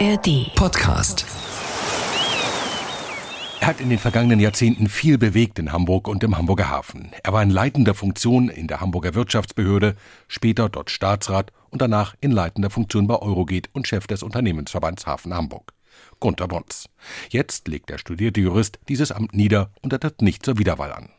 ARD Podcast. Er hat in den vergangenen Jahrzehnten viel bewegt in Hamburg und im Hamburger Hafen. Er war in leitender Funktion in der Hamburger Wirtschaftsbehörde, später dort Staatsrat und danach in leitender Funktion bei Eurogate und Chef des Unternehmensverbands Hafen Hamburg. Gunter Bons. Jetzt legt der studierte Jurist dieses Amt nieder und er tritt nicht zur Wiederwahl an.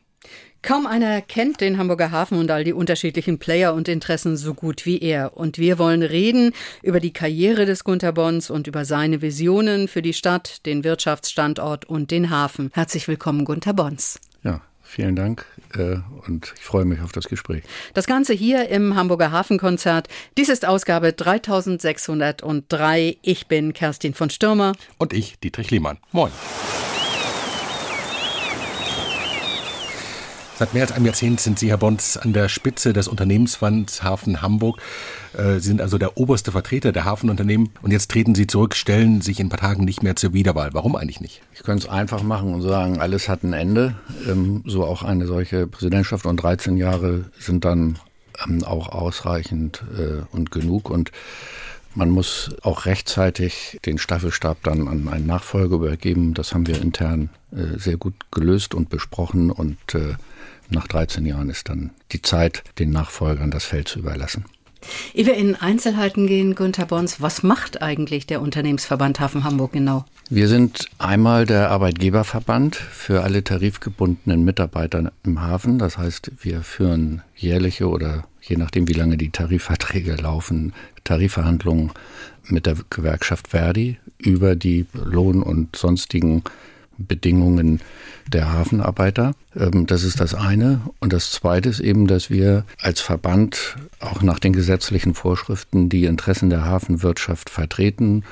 Kaum einer kennt den Hamburger Hafen und all die unterschiedlichen Player und Interessen so gut wie er. Und wir wollen reden über die Karriere des Gunter Bons und über seine Visionen für die Stadt, den Wirtschaftsstandort und den Hafen. Herzlich willkommen, Gunter Bons. Ja, vielen Dank äh, und ich freue mich auf das Gespräch. Das Ganze hier im Hamburger Hafenkonzert. Dies ist Ausgabe 3603. Ich bin Kerstin von Stürmer. Und ich, Dietrich Lehmann. Moin. Seit mehr als einem Jahrzehnt sind Sie, Herr Bons, an der Spitze des Unternehmensverbands Hafen Hamburg. Äh, Sie sind also der oberste Vertreter der Hafenunternehmen und jetzt treten Sie zurück, stellen sich in ein paar Tagen nicht mehr zur Wiederwahl. Warum eigentlich nicht? Ich könnte es einfach machen und sagen, alles hat ein Ende. Ähm, so auch eine solche Präsidentschaft und 13 Jahre sind dann ähm, auch ausreichend äh, und genug und man muss auch rechtzeitig den Staffelstab dann an einen Nachfolger übergeben. Das haben wir intern äh, sehr gut gelöst und besprochen und nach 13 Jahren ist dann die Zeit, den Nachfolgern das Feld zu überlassen. Ehe wir in Einzelheiten gehen, Günther Bons, was macht eigentlich der Unternehmensverband Hafen Hamburg genau? Wir sind einmal der Arbeitgeberverband für alle tarifgebundenen Mitarbeiter im Hafen. Das heißt, wir führen jährliche oder je nachdem, wie lange die Tarifverträge laufen, Tarifverhandlungen mit der Gewerkschaft Verdi über die Lohn- und sonstigen Bedingungen der Hafenarbeiter. Ähm, das ist das eine. Und das zweite ist eben, dass wir als Verband auch nach den gesetzlichen Vorschriften die Interessen der Hafenwirtschaft vertreten,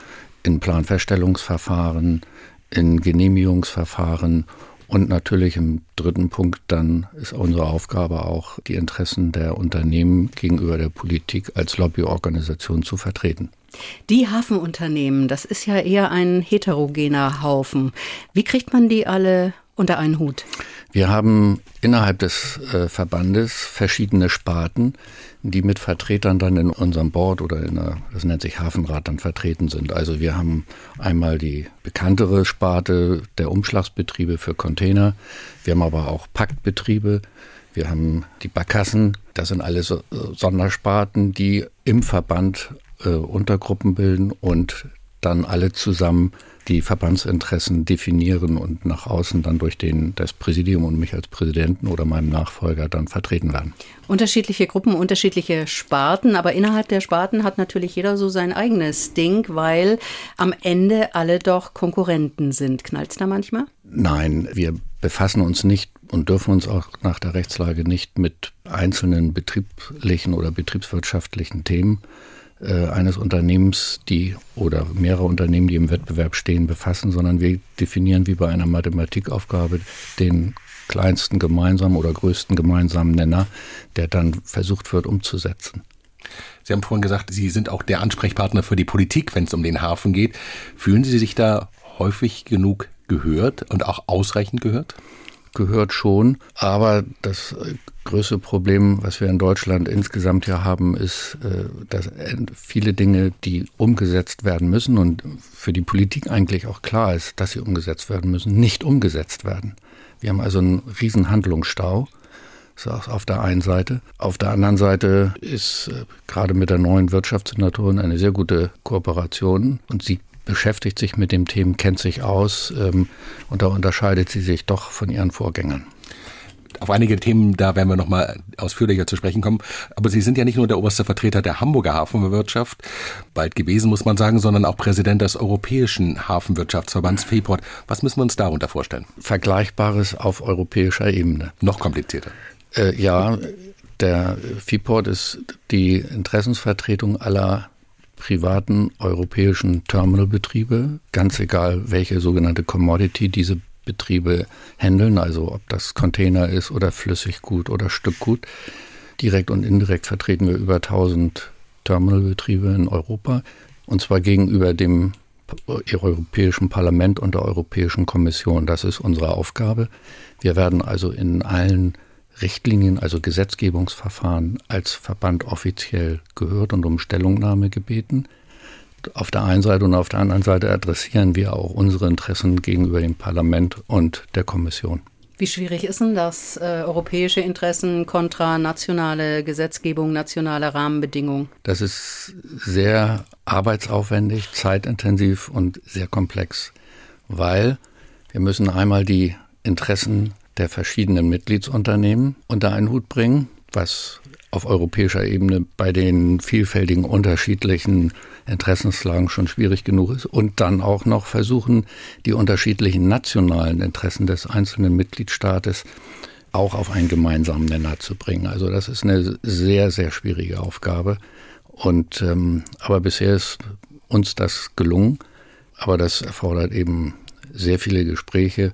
in Planfeststellungsverfahren, in Genehmigungsverfahren und natürlich im dritten Punkt dann ist unsere Aufgabe auch, die Interessen der Unternehmen gegenüber der Politik als Lobbyorganisation zu vertreten. Die Hafenunternehmen, das ist ja eher ein heterogener Haufen. Wie kriegt man die alle unter einen Hut? Wir haben innerhalb des äh, Verbandes verschiedene Sparten, die mit Vertretern dann in unserem Board oder in der, das nennt sich Hafenrat, dann vertreten sind. Also wir haben einmal die bekanntere Sparte der Umschlagsbetriebe für Container. Wir haben aber auch Paktbetriebe. Wir haben die Barkassen. Das sind alles so, Sondersparten, die im Verband äh, Untergruppen bilden und dann alle zusammen die Verbandsinteressen definieren und nach außen dann durch den, das Präsidium und mich als Präsidenten oder meinen Nachfolger dann vertreten werden. Unterschiedliche Gruppen, unterschiedliche Sparten, aber innerhalb der Sparten hat natürlich jeder so sein eigenes Ding, weil am Ende alle doch Konkurrenten sind. Knallt es da manchmal? Nein, wir befassen uns nicht und dürfen uns auch nach der Rechtslage nicht mit einzelnen betrieblichen oder betriebswirtschaftlichen Themen äh, eines Unternehmens, die oder mehrere Unternehmen, die im Wettbewerb stehen, befassen, sondern wir definieren wie bei einer Mathematikaufgabe den kleinsten gemeinsamen oder größten gemeinsamen Nenner, der dann versucht wird umzusetzen. Sie haben vorhin gesagt, Sie sind auch der Ansprechpartner für die Politik, wenn es um den Hafen geht. Fühlen Sie sich da häufig genug gehört und auch ausreichend gehört? Gehört schon. Aber das größte Problem, was wir in Deutschland insgesamt hier haben, ist, äh, dass viele Dinge, die umgesetzt werden müssen und für die Politik eigentlich auch klar ist, dass sie umgesetzt werden müssen, nicht umgesetzt werden. Wir haben also einen riesen Handlungsstau. Das auf der einen Seite. Auf der anderen Seite ist äh, gerade mit der neuen Wirtschaftssenatorin eine sehr gute Kooperation und sie beschäftigt sich mit dem Thema, kennt sich aus ähm, und da unterscheidet sie sich doch von ihren Vorgängern. Auf einige Themen, da werden wir noch mal ausführlicher zu sprechen kommen. Aber Sie sind ja nicht nur der oberste Vertreter der Hamburger Hafenwirtschaft, bald gewesen, muss man sagen, sondern auch Präsident des Europäischen Hafenwirtschaftsverbands FEPORT. Was müssen wir uns darunter vorstellen? Vergleichbares auf europäischer Ebene. Noch komplizierter. Äh, ja, der FIPORT ist die Interessensvertretung aller privaten europäischen Terminalbetriebe, ganz egal welche sogenannte Commodity diese Betriebe handeln, also ob das Container ist oder Flüssiggut oder Stückgut. Direkt und indirekt vertreten wir über 1000 Terminalbetriebe in Europa und zwar gegenüber dem Europäischen Parlament und der Europäischen Kommission. Das ist unsere Aufgabe. Wir werden also in allen Richtlinien, also Gesetzgebungsverfahren, als Verband offiziell gehört und um Stellungnahme gebeten. auf der einen Seite und auf der anderen Seite adressieren wir auch unsere Interessen gegenüber dem Parlament und der Kommission. Wie schwierig ist denn das, äh, europäische Interessen kontra nationale Gesetzgebung, nationale Rahmenbedingungen? Das ist sehr arbeitsaufwendig, zeitintensiv und sehr komplex, weil wir müssen einmal die Interessen der verschiedenen Mitgliedsunternehmen unter einen Hut bringen, was auf europäischer Ebene bei den vielfältigen unterschiedlichen Interessenslagen schon schwierig genug ist und dann auch noch versuchen, die unterschiedlichen nationalen Interessen des einzelnen Mitgliedstaates auch auf einen gemeinsamen Nenner zu bringen. Also das ist eine sehr, sehr schwierige Aufgabe. Und ähm, aber bisher ist uns das gelungen. Aber das erfordert eben sehr viele Gespräche,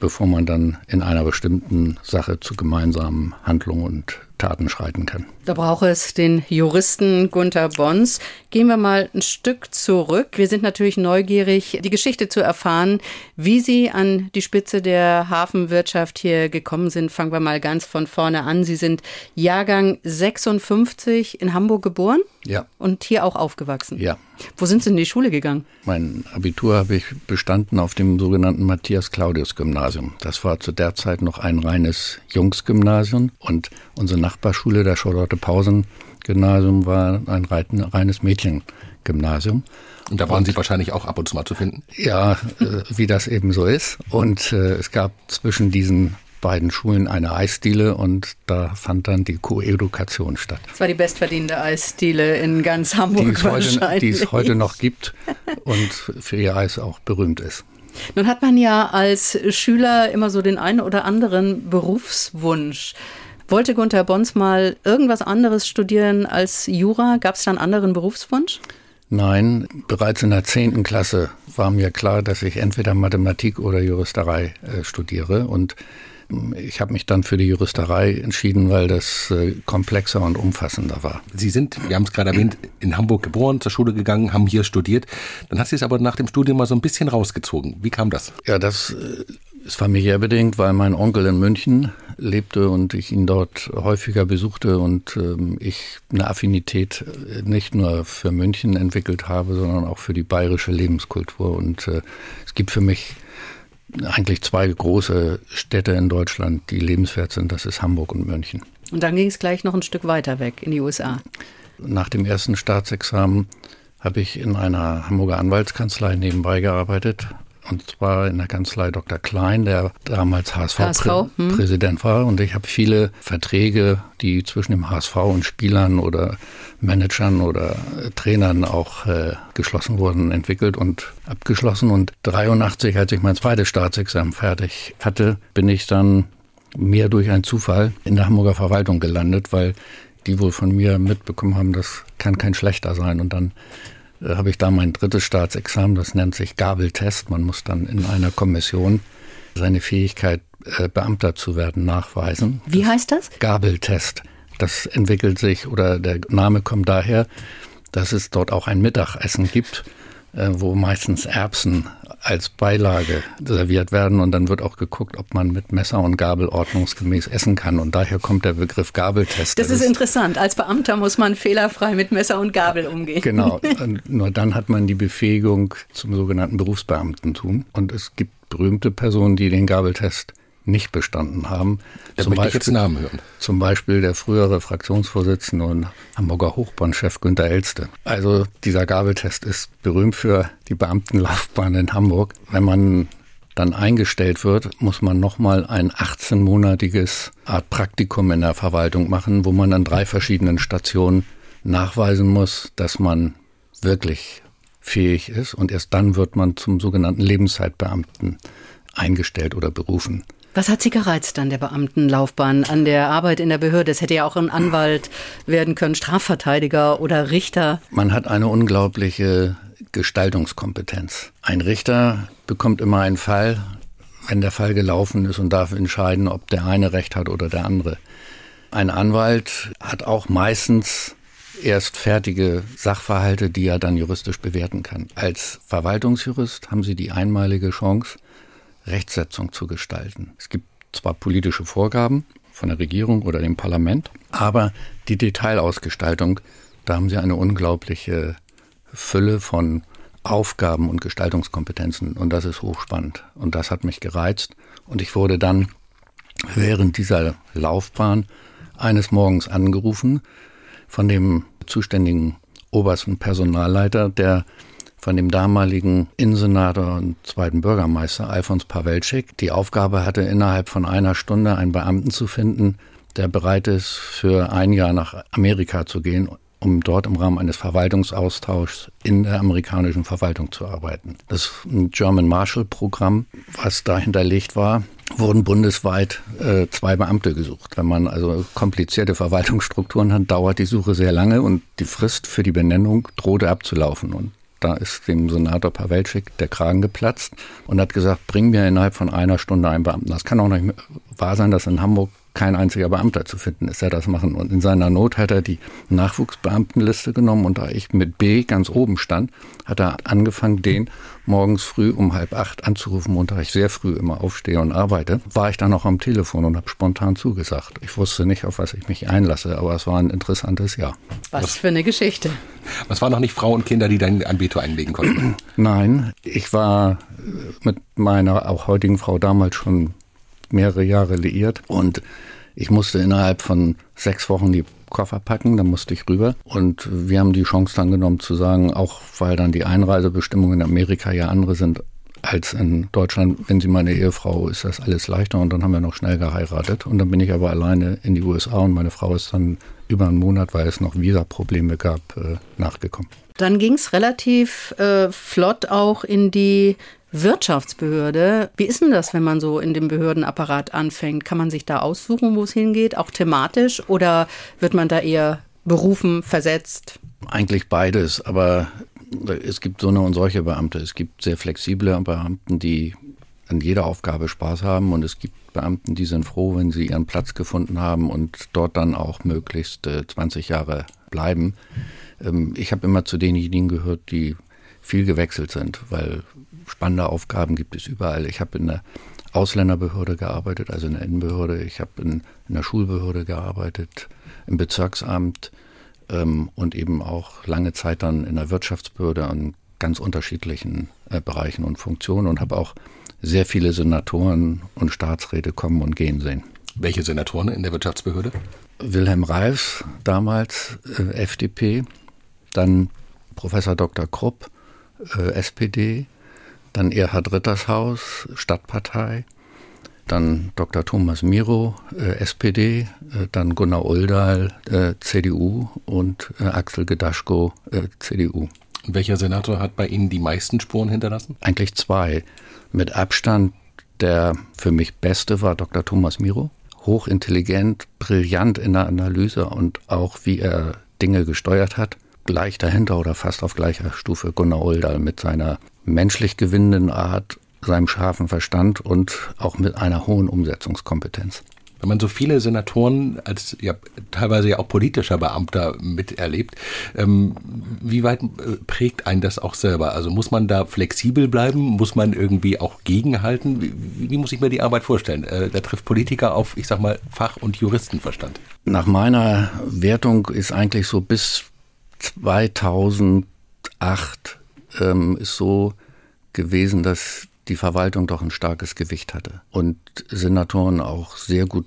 bevor man dann in einer bestimmten Sache zu gemeinsamen Handlungen und Taten schreiten kann. Da braucht es den Juristen Gunther Bons. Gehen wir mal ein Stück zurück. Wir sind natürlich neugierig, die Geschichte zu erfahren, wie Sie an die Spitze der Hafenwirtschaft hier gekommen sind. Fangen wir mal ganz von vorne an. Sie sind Jahrgang 56 in Hamburg geboren? Ja. Und hier auch aufgewachsen? Ja. Wo sind Sie in die Schule gegangen? Mein Abitur habe ich bestanden auf dem sogenannten Matthias-Claudius-Gymnasium. Das war zu der Zeit noch ein reines Jungsgymnasium und unsere Nachbarschule, der Charlotte-Pausen-Gymnasium, war ein reines Mädchengymnasium. Und da waren und, Sie wahrscheinlich auch ab und zu mal zu finden? Ja, äh, wie das eben so ist. Und äh, es gab zwischen diesen beiden Schulen eine Eisdiele und da fand dann die Koedukation statt. Das war die bestverdienende Eisdiele in ganz Hamburg die es heute, Die es heute noch gibt und für ihr Eis auch berühmt ist. Nun hat man ja als Schüler immer so den einen oder anderen Berufswunsch. Wollte Gunther Bons mal irgendwas anderes studieren als Jura? Gab es da einen anderen Berufswunsch? Nein, bereits in der zehnten Klasse war mir klar, dass ich entweder Mathematik oder Juristerei äh, studiere und ich habe mich dann für die Juristerei entschieden, weil das äh, komplexer und umfassender war. Sie sind, wir haben es gerade erwähnt, in Hamburg geboren, zur Schule gegangen, haben hier studiert. Dann hat Sie es aber nach dem Studium mal so ein bisschen rausgezogen. Wie kam das? Ja, das äh, ist familiär bedingt, weil mein Onkel in München lebte und ich ihn dort häufiger besuchte und ähm, ich eine Affinität äh, nicht nur für München entwickelt habe, sondern auch für die bayerische Lebenskultur. Und äh, es gibt für mich eigentlich zwei große Städte in Deutschland, die lebenswert sind. Das ist Hamburg und München. Und dann ging es gleich noch ein Stück weiter weg in die USA. Nach dem ersten Staatsexamen habe ich in einer Hamburger Anwaltskanzlei nebenbei gearbeitet und zwar in der Kanzlei Dr. Klein, der damals HSV-Präsident HSV, hm. war. Und ich habe viele Verträge, die zwischen dem HSV und Spielern oder Managern oder Trainern auch äh, geschlossen wurden, entwickelt und abgeschlossen. Und 83, als ich mein zweites Staatsexamen fertig hatte, bin ich dann mehr durch einen Zufall in der Hamburger Verwaltung gelandet, weil die wohl von mir mitbekommen haben, das kann kein schlechter sein. Und dann habe ich da mein drittes Staatsexamen, das nennt sich Gabeltest. Man muss dann in einer Kommission seine Fähigkeit, äh, Beamter zu werden, nachweisen. Wie das heißt das? Gabeltest. Das entwickelt sich oder der Name kommt daher, dass es dort auch ein Mittagessen gibt, äh, wo meistens Erbsen als Beilage serviert werden und dann wird auch geguckt, ob man mit Messer und Gabel ordnungsgemäß essen kann und daher kommt der Begriff Gabeltest. Das, das ist interessant. Als Beamter muss man fehlerfrei mit Messer und Gabel umgehen. Genau. Und nur dann hat man die Befähigung zum sogenannten Berufsbeamtentum und es gibt berühmte Personen, die den Gabeltest nicht bestanden haben. Da zum Beispiel, ich jetzt Namen hören. Zum Beispiel der frühere Fraktionsvorsitzende und Hamburger Hochbahnchef Günter Elste. Also dieser Gabeltest ist berühmt für die Beamtenlaufbahn in Hamburg. Wenn man dann eingestellt wird, muss man nochmal ein 18-monatiges Art Praktikum in der Verwaltung machen, wo man an drei verschiedenen Stationen nachweisen muss, dass man wirklich fähig ist und erst dann wird man zum sogenannten Lebenszeitbeamten eingestellt oder berufen. Was hat Sie gereizt an der Beamtenlaufbahn, an der Arbeit in der Behörde? Es hätte ja auch ein Anwalt werden können, Strafverteidiger oder Richter. Man hat eine unglaubliche Gestaltungskompetenz. Ein Richter bekommt immer einen Fall, wenn der Fall gelaufen ist und darf entscheiden, ob der eine Recht hat oder der andere. Ein Anwalt hat auch meistens erst fertige Sachverhalte, die er dann juristisch bewerten kann. Als Verwaltungsjurist haben Sie die einmalige Chance, Rechtsetzung zu gestalten. Es gibt zwar politische Vorgaben von der Regierung oder dem Parlament, aber die Detailausgestaltung, da haben sie eine unglaubliche Fülle von Aufgaben und Gestaltungskompetenzen. Und das ist hochspannend. Und das hat mich gereizt. Und ich wurde dann während dieser Laufbahn eines Morgens angerufen von dem zuständigen obersten Personalleiter, der von dem damaligen Innensenator und zweiten Bürgermeister Alfons Pawelczyk die Aufgabe hatte, innerhalb von einer Stunde einen Beamten zu finden, der bereit ist, für ein Jahr nach Amerika zu gehen um dort im Rahmen eines Verwaltungsaustauschs in der amerikanischen Verwaltung zu arbeiten. Das German Marshall Programm, was da hinterlegt war, wurden bundesweit äh, zwei Beamte gesucht. Wenn man also komplizierte Verwaltungsstrukturen hat, dauert die Suche sehr lange und die Frist für die Benennung drohte abzulaufen. Und da ist dem Senator Pawelczyk der Kragen geplatzt und hat gesagt, bring mir innerhalb von einer Stunde einen Beamten. Das kann auch nicht wahr sein, dass in Hamburg kein einziger Beamter zu finden ist, der das machen. Und in seiner Not hat er die Nachwuchsbeamtenliste genommen und da ich mit B ganz oben stand, hat er angefangen, den morgens früh um halb acht anzurufen und da ich sehr früh immer aufstehe und arbeite, war ich dann noch am Telefon und habe spontan zugesagt. Ich wusste nicht, auf was ich mich einlasse, aber es war ein interessantes Jahr. Was für eine Geschichte. Was waren noch nicht Frau und Kinder, die dein Veto einlegen konnten? Nein, ich war mit meiner auch heutigen Frau damals schon mehrere Jahre liiert und ich musste innerhalb von sechs Wochen die Koffer packen, dann musste ich rüber. Und wir haben die Chance dann genommen zu sagen, auch weil dann die Einreisebestimmungen in Amerika ja andere sind als in Deutschland, wenn sie meine Ehefrau, ist das alles leichter. Und dann haben wir noch schnell geheiratet. Und dann bin ich aber alleine in die USA und meine Frau ist dann über einen Monat, weil es noch Visa-Probleme gab, äh, nachgekommen. Dann ging es relativ äh, flott auch in die Wirtschaftsbehörde. Wie ist denn das, wenn man so in dem Behördenapparat anfängt? Kann man sich da aussuchen, wo es hingeht, auch thematisch, oder wird man da eher berufen, versetzt? Eigentlich beides, aber es gibt so eine und solche Beamte. Es gibt sehr flexible Beamten, die an jeder Aufgabe Spaß haben und es gibt Beamten, die sind froh, wenn sie ihren Platz gefunden haben und dort dann auch möglichst 20 äh, Jahre bleiben. Ähm, ich habe immer zu denjenigen gehört, die viel gewechselt sind, weil spannende Aufgaben gibt es überall. Ich habe in der Ausländerbehörde gearbeitet, also in der Innenbehörde. Ich habe in, in, der Schulbehörde gearbeitet, im Bezirksamt ähm, und eben auch lange Zeit dann in der Wirtschaftsbehörde an ganz unterschiedlichen äh, Bereichen und Funktionen und habe auch sehr viele Senatoren und Staatsräte kommen und gehen sehen. Welche Senatoren in der Wirtschaftsbehörde? Wilhelm Reifs, damals äh, FDP, dann Professor Dr. Krupp, äh, SPD, dann Erhard Rittershaus, Stadtpartei, dann Dr. Thomas Miro, äh, SPD, äh, dann Gunnar Uldahl, äh, CDU und äh, Axel Gedaschko, äh, CDU. Und welcher Senator hat bei Ihnen die meisten Spuren hinterlassen? Eigentlich zwei. Mit Abstand der für mich beste war Dr. Thomas Miro. Hochintelligent, brillant in der Analyse und auch wie er Dinge gesteuert hat gleich dahinter oder fast auf gleicher Stufe Gunnar Oldal mit seiner menschlich gewinnenden Art, seinem scharfen Verstand und auch mit einer hohen Umsetzungskompetenz. Wenn man so viele Senatoren als ja, teilweise ja auch politischer Beamter miterlebt, ähm, wie weit äh, prägt einen das auch selber? Also muss man da flexibel bleiben? Muss man irgendwie auch gegenhalten? Wie, wie muss ich mir die Arbeit vorstellen? Äh, da trifft Politiker auf, ich sag mal, Fach- und Juristenverstand. Nach meiner Wertung ist eigentlich so bis 2008 ähm, ist so gewesen, dass die Verwaltung doch ein starkes Gewicht hatte und Senatoren auch sehr gut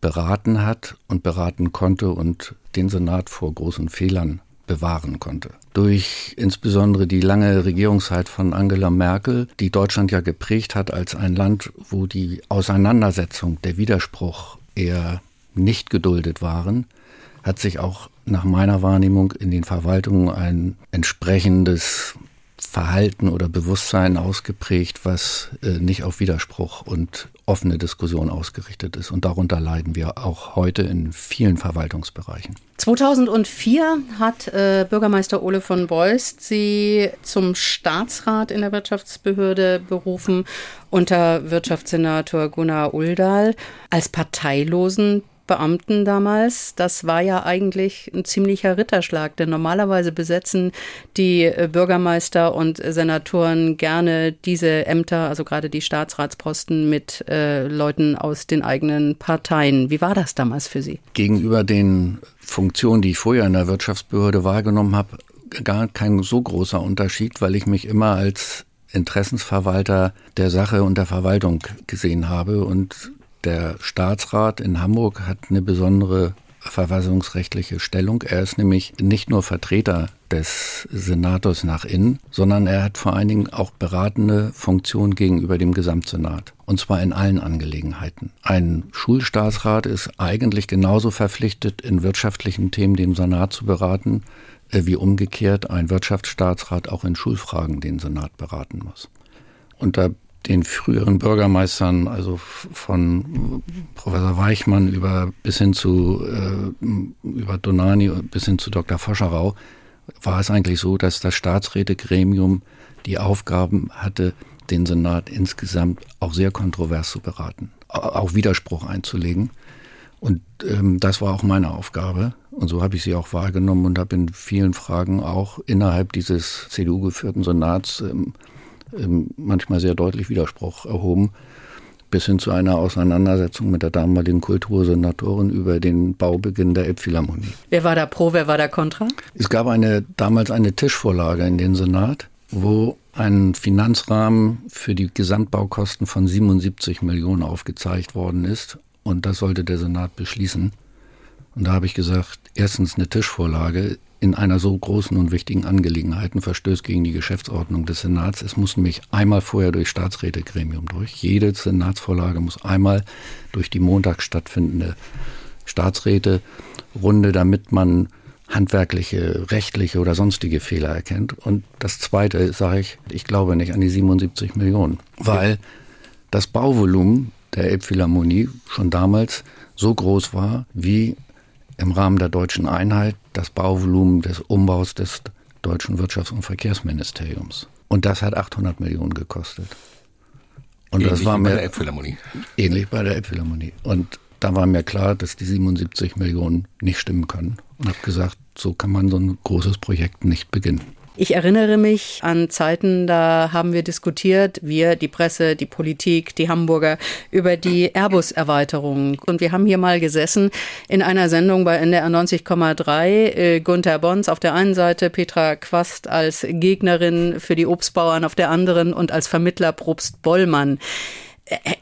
beraten hat und beraten konnte und den Senat vor großen Fehlern bewahren konnte. Durch insbesondere die lange Regierungszeit von Angela Merkel, die Deutschland ja geprägt hat als ein Land, wo die Auseinandersetzung, der Widerspruch eher nicht geduldet waren, hat sich auch nach meiner Wahrnehmung in den Verwaltungen ein entsprechendes Verhalten oder Bewusstsein ausgeprägt, was äh, nicht auf Widerspruch und offene Diskussion ausgerichtet ist. Und darunter leiden wir auch heute in vielen Verwaltungsbereichen. 2004 hat äh, Bürgermeister Ole von Beust sie zum Staatsrat in der Wirtschaftsbehörde berufen unter Wirtschaftssenator Gunnar Uldal als parteilosen Beamten damals, das war ja eigentlich ein ziemlicher Ritterschlag, denn normalerweise besetzen die äh, Bürgermeister und Senatoren gerne diese Ämter, also gerade die Staatsratsposten mit äh, Leuten aus den eigenen Parteien. Wie war das damals für Sie? Gegenüber den Funktionen, die ich vorher in der Wirtschaftsbehörde wahrgenommen habe, gar kein so großer Unterschied, weil ich mich immer als Interessensverwalter der Sache und der Verwaltung gesehen habe. Und der Staatsrat in Hamburg hat eine besondere verfassungsrechtliche Stellung. Er ist nämlich nicht nur Vertreter des Senators nach innen, sondern er hat vor allen Dingen auch beratende Funktion gegenüber dem Gesamtsenat. Und zwar in allen Angelegenheiten. Ein Schulstaatsrat ist eigentlich genauso verpflichtet, in wirtschaftlichen Themen den Senat zu beraten, äh, wie umgekehrt ein Wirtschaftsstaatsrat auch in Schulfragen den Senat beraten muss. Unter den früheren Bürgermeistern, also von Professor Weichmann über bis hin zu äh, über Donani bis hin zu Dr. Foscherau, war es eigentlich so, dass das Staatsrätegremium die Aufgaben hatte, den Senat insgesamt auch sehr kontrovers zu beraten, auch Widerspruch einzulegen. Und ähm, das war auch meine Aufgabe. Und so habe ich sie auch wahrgenommen und habe in vielen Fragen auch innerhalb dieses CDU-geführten Senats ähm, manchmal sehr deutlich Widerspruch erhoben bis hin zu einer Auseinandersetzung mit der damaligen Kultursenatorin über den Baubeginn der Elbphilharmonie. Wer war da pro, wer war da kontra? Es gab eine, damals eine Tischvorlage in den Senat, wo ein Finanzrahmen für die Gesamtbaukosten von 77 Millionen aufgezeigt worden ist. Und das sollte der Senat beschließen. Und da habe ich gesagt, erstens eine Tischvorlage in einer so großen und wichtigen Angelegenheit verstößt gegen die Geschäftsordnung des Senats. Es muss nämlich einmal vorher durch Staatsrätegremium durch. Jede Senatsvorlage muss einmal durch die montags stattfindende Staatsräte-Runde, damit man handwerkliche, rechtliche oder sonstige Fehler erkennt. Und das Zweite sage ich, ich glaube nicht an die 77 Millionen, weil das Bauvolumen der Elbphilharmonie schon damals so groß war wie im Rahmen der deutschen Einheit das Bauvolumen des Umbaus des deutschen Wirtschafts- und Verkehrsministeriums. Und das hat 800 Millionen gekostet. Und ähnlich das war mir bei der Elbphilharmonie. Ähnlich bei der Elbphilharmonie. Und da war mir klar, dass die 77 Millionen nicht stimmen können. Und habe gesagt, so kann man so ein großes Projekt nicht beginnen. Ich erinnere mich an Zeiten, da haben wir diskutiert, wir, die Presse, die Politik, die Hamburger, über die Airbus-Erweiterung. Und wir haben hier mal gesessen in einer Sendung bei NDR 90,3. Äh, Gunther Bons auf der einen Seite, Petra Quast als Gegnerin für die Obstbauern auf der anderen und als Vermittler Probst Bollmann.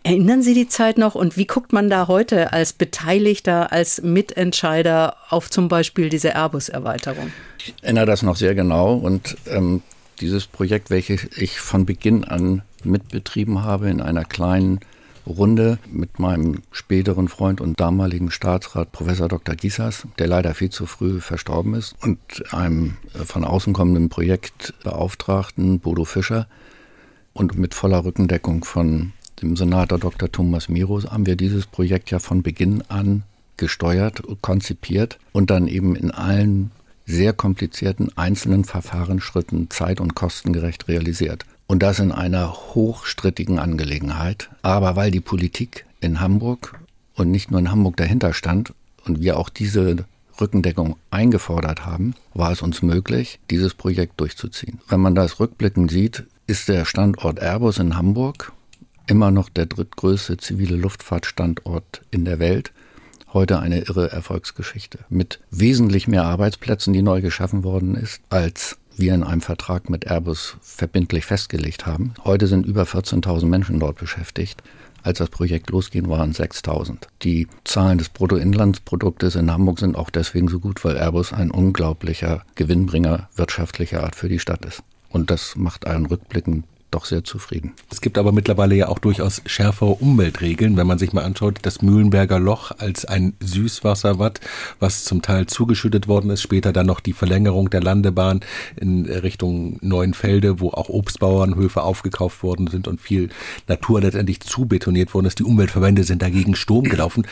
Erinnern Sie die Zeit noch und wie guckt man da heute als Beteiligter, als Mitentscheider auf zum Beispiel diese Airbus-Erweiterung? Ich erinnere das noch sehr genau und ähm, dieses Projekt, welches ich von Beginn an mitbetrieben habe in einer kleinen Runde mit meinem späteren Freund und damaligen Staatsrat Professor Dr. Giesers, der leider viel zu früh verstorben ist, und einem äh, von außen kommenden Projektbeauftragten Bodo Fischer und mit voller Rückendeckung von dem Senator Dr. Thomas Miro, haben wir dieses Projekt ja von Beginn an gesteuert, konzipiert und dann eben in allen sehr komplizierten einzelnen Verfahrensschritten zeit- und kostengerecht realisiert. Und das in einer hochstrittigen Angelegenheit. Aber weil die Politik in Hamburg und nicht nur in Hamburg dahinter stand und wir auch diese Rückendeckung eingefordert haben, war es uns möglich, dieses Projekt durchzuziehen. Wenn man das rückblickend sieht, ist der Standort Airbus in Hamburg immer noch der drittgrößte zivile Luftfahrtstandort in der Welt. Heute eine irre Erfolgsgeschichte mit wesentlich mehr Arbeitsplätzen, die neu geschaffen worden ist, als wir in einem Vertrag mit Airbus verbindlich festgelegt haben. Heute sind über 14.000 Menschen dort beschäftigt. Als das Projekt losging, waren 6000. Die Zahlen des Bruttoinlandsproduktes in Hamburg sind auch deswegen so gut, weil Airbus ein unglaublicher Gewinnbringer wirtschaftlicher Art für die Stadt ist. Und das macht einen rückblickend doch sehr zufrieden. Es gibt aber mittlerweile ja auch durchaus schärfere Umweltregeln, wenn man sich mal anschaut, das Mühlenberger Loch als ein Süßwasserwatt, was zum Teil zugeschüttet worden ist, später dann noch die Verlängerung der Landebahn in Richtung Neuenfelde, wo auch Obstbauernhöfe aufgekauft worden sind und viel Natur letztendlich zubetoniert worden ist. Die Umweltverbände sind dagegen Sturm gelaufen.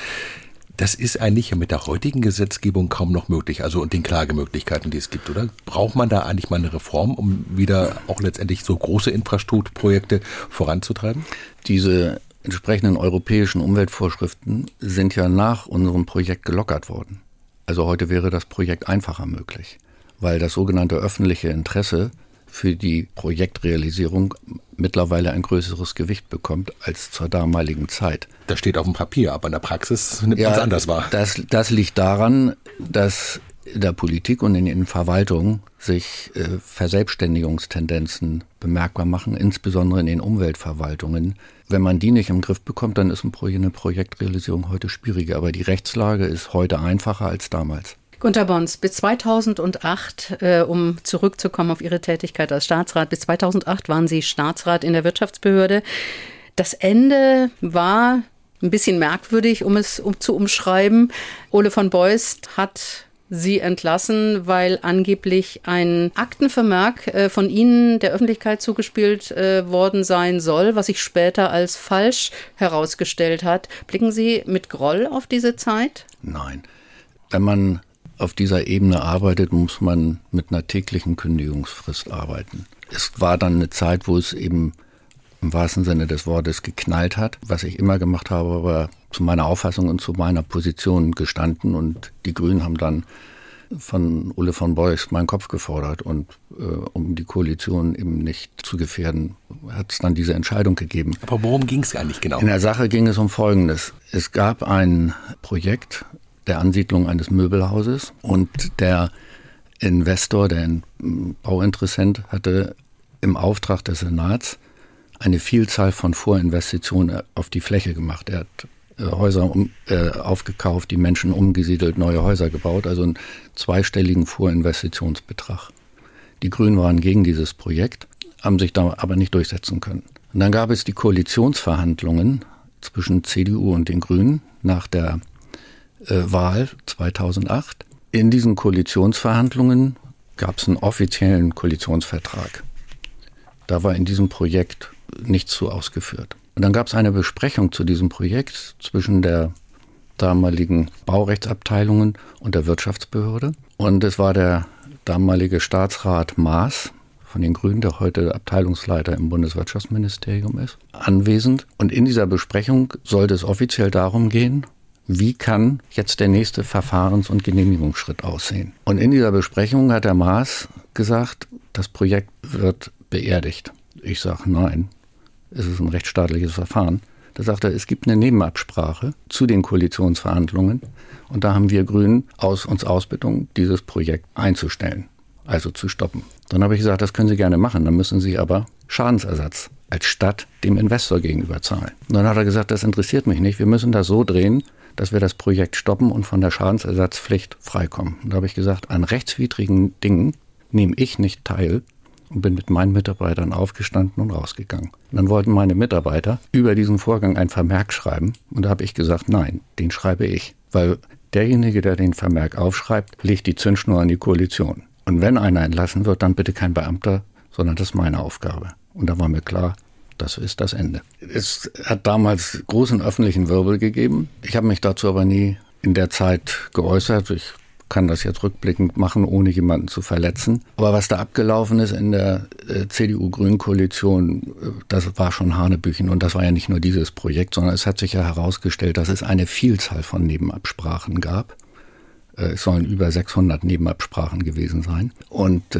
Das ist eigentlich mit der heutigen Gesetzgebung kaum noch möglich, also und den Klagemöglichkeiten, die es gibt, oder? Braucht man da eigentlich mal eine Reform, um wieder auch letztendlich so große Infrastrukturprojekte voranzutreiben? Diese entsprechenden europäischen Umweltvorschriften sind ja nach unserem Projekt gelockert worden. Also heute wäre das Projekt einfacher möglich, weil das sogenannte öffentliche Interesse für die Projektrealisierung mittlerweile ein größeres Gewicht bekommt als zur damaligen Zeit. Das steht auf dem Papier, aber in der Praxis nimmt ja, man es anders wahr. Das, das liegt daran, dass in der Politik und in den Verwaltungen sich äh, Verselbstständigungstendenzen bemerkbar machen, insbesondere in den Umweltverwaltungen. Wenn man die nicht im Griff bekommt, dann ist eine Projektrealisierung heute schwieriger. Aber die Rechtslage ist heute einfacher als damals. Gunter Bons, bis 2008, äh, um zurückzukommen auf Ihre Tätigkeit als Staatsrat, bis 2008 waren Sie Staatsrat in der Wirtschaftsbehörde. Das Ende war ein bisschen merkwürdig, um es um, zu umschreiben. Ole von Beust hat sie entlassen, weil angeblich ein Aktenvermerk äh, von Ihnen der Öffentlichkeit zugespielt äh, worden sein soll, was sich später als falsch herausgestellt hat. Blicken Sie mit Groll auf diese Zeit? Nein. Wenn man auf dieser Ebene arbeitet, muss man mit einer täglichen Kündigungsfrist arbeiten. Es war dann eine Zeit, wo es eben im wahrsten Sinne des Wortes geknallt hat. Was ich immer gemacht habe, aber zu meiner Auffassung und zu meiner Position gestanden und die Grünen haben dann von Ulle von Beuys meinen Kopf gefordert und äh, um die Koalition eben nicht zu gefährden, hat es dann diese Entscheidung gegeben. Aber worum ging es eigentlich genau? In der Sache ging es um Folgendes. Es gab ein Projekt der Ansiedlung eines Möbelhauses und der Investor, der Bauinteressent, hatte im Auftrag des Senats eine Vielzahl von Vorinvestitionen auf die Fläche gemacht. Er hat äh, Häuser um, äh, aufgekauft, die Menschen umgesiedelt, neue Häuser gebaut, also einen zweistelligen Vorinvestitionsbetrag. Die Grünen waren gegen dieses Projekt, haben sich da aber nicht durchsetzen können. Und dann gab es die Koalitionsverhandlungen zwischen CDU und den Grünen nach der Wahl 2008. In diesen Koalitionsverhandlungen gab es einen offiziellen Koalitionsvertrag. Da war in diesem Projekt nichts zu ausgeführt. Und dann gab es eine Besprechung zu diesem Projekt zwischen der damaligen Baurechtsabteilungen und der Wirtschaftsbehörde. Und es war der damalige Staatsrat Maas von den Grünen, der heute Abteilungsleiter im Bundeswirtschaftsministerium ist, anwesend. Und in dieser Besprechung sollte es offiziell darum gehen, wie kann jetzt der nächste Verfahrens- und Genehmigungsschritt aussehen. Und in dieser Besprechung hat der Maas gesagt, das Projekt wird beerdigt. Ich sage nein, es ist ein rechtsstaatliches Verfahren. Da sagt er, es gibt eine Nebenabsprache zu den Koalitionsverhandlungen und da haben wir Grünen aus, uns Ausbildung, dieses Projekt einzustellen, also zu stoppen. Dann habe ich gesagt, das können Sie gerne machen, dann müssen Sie aber Schadensersatz als Stadt dem Investor gegenüber zahlen. Und dann hat er gesagt, das interessiert mich nicht, wir müssen das so drehen, dass wir das Projekt stoppen und von der Schadensersatzpflicht freikommen. Und da habe ich gesagt, an rechtswidrigen Dingen nehme ich nicht teil, und bin mit meinen Mitarbeitern aufgestanden und rausgegangen. Und dann wollten meine Mitarbeiter über diesen Vorgang ein Vermerk schreiben und da habe ich gesagt, nein, den schreibe ich, weil derjenige, der den Vermerk aufschreibt, legt die Zündschnur an die Koalition. Und wenn einer entlassen wird, dann bitte kein Beamter, sondern das ist meine Aufgabe. Und da war mir klar, das ist das Ende. Es hat damals großen öffentlichen Wirbel gegeben. Ich habe mich dazu aber nie in der Zeit geäußert. Ich kann das jetzt rückblickend machen, ohne jemanden zu verletzen. Aber was da abgelaufen ist in der äh, CDU-Grün-Koalition, äh, das war schon Hanebüchen. Und das war ja nicht nur dieses Projekt, sondern es hat sich ja herausgestellt, dass es eine Vielzahl von Nebenabsprachen gab. Äh, es sollen über 600 Nebenabsprachen gewesen sein. Und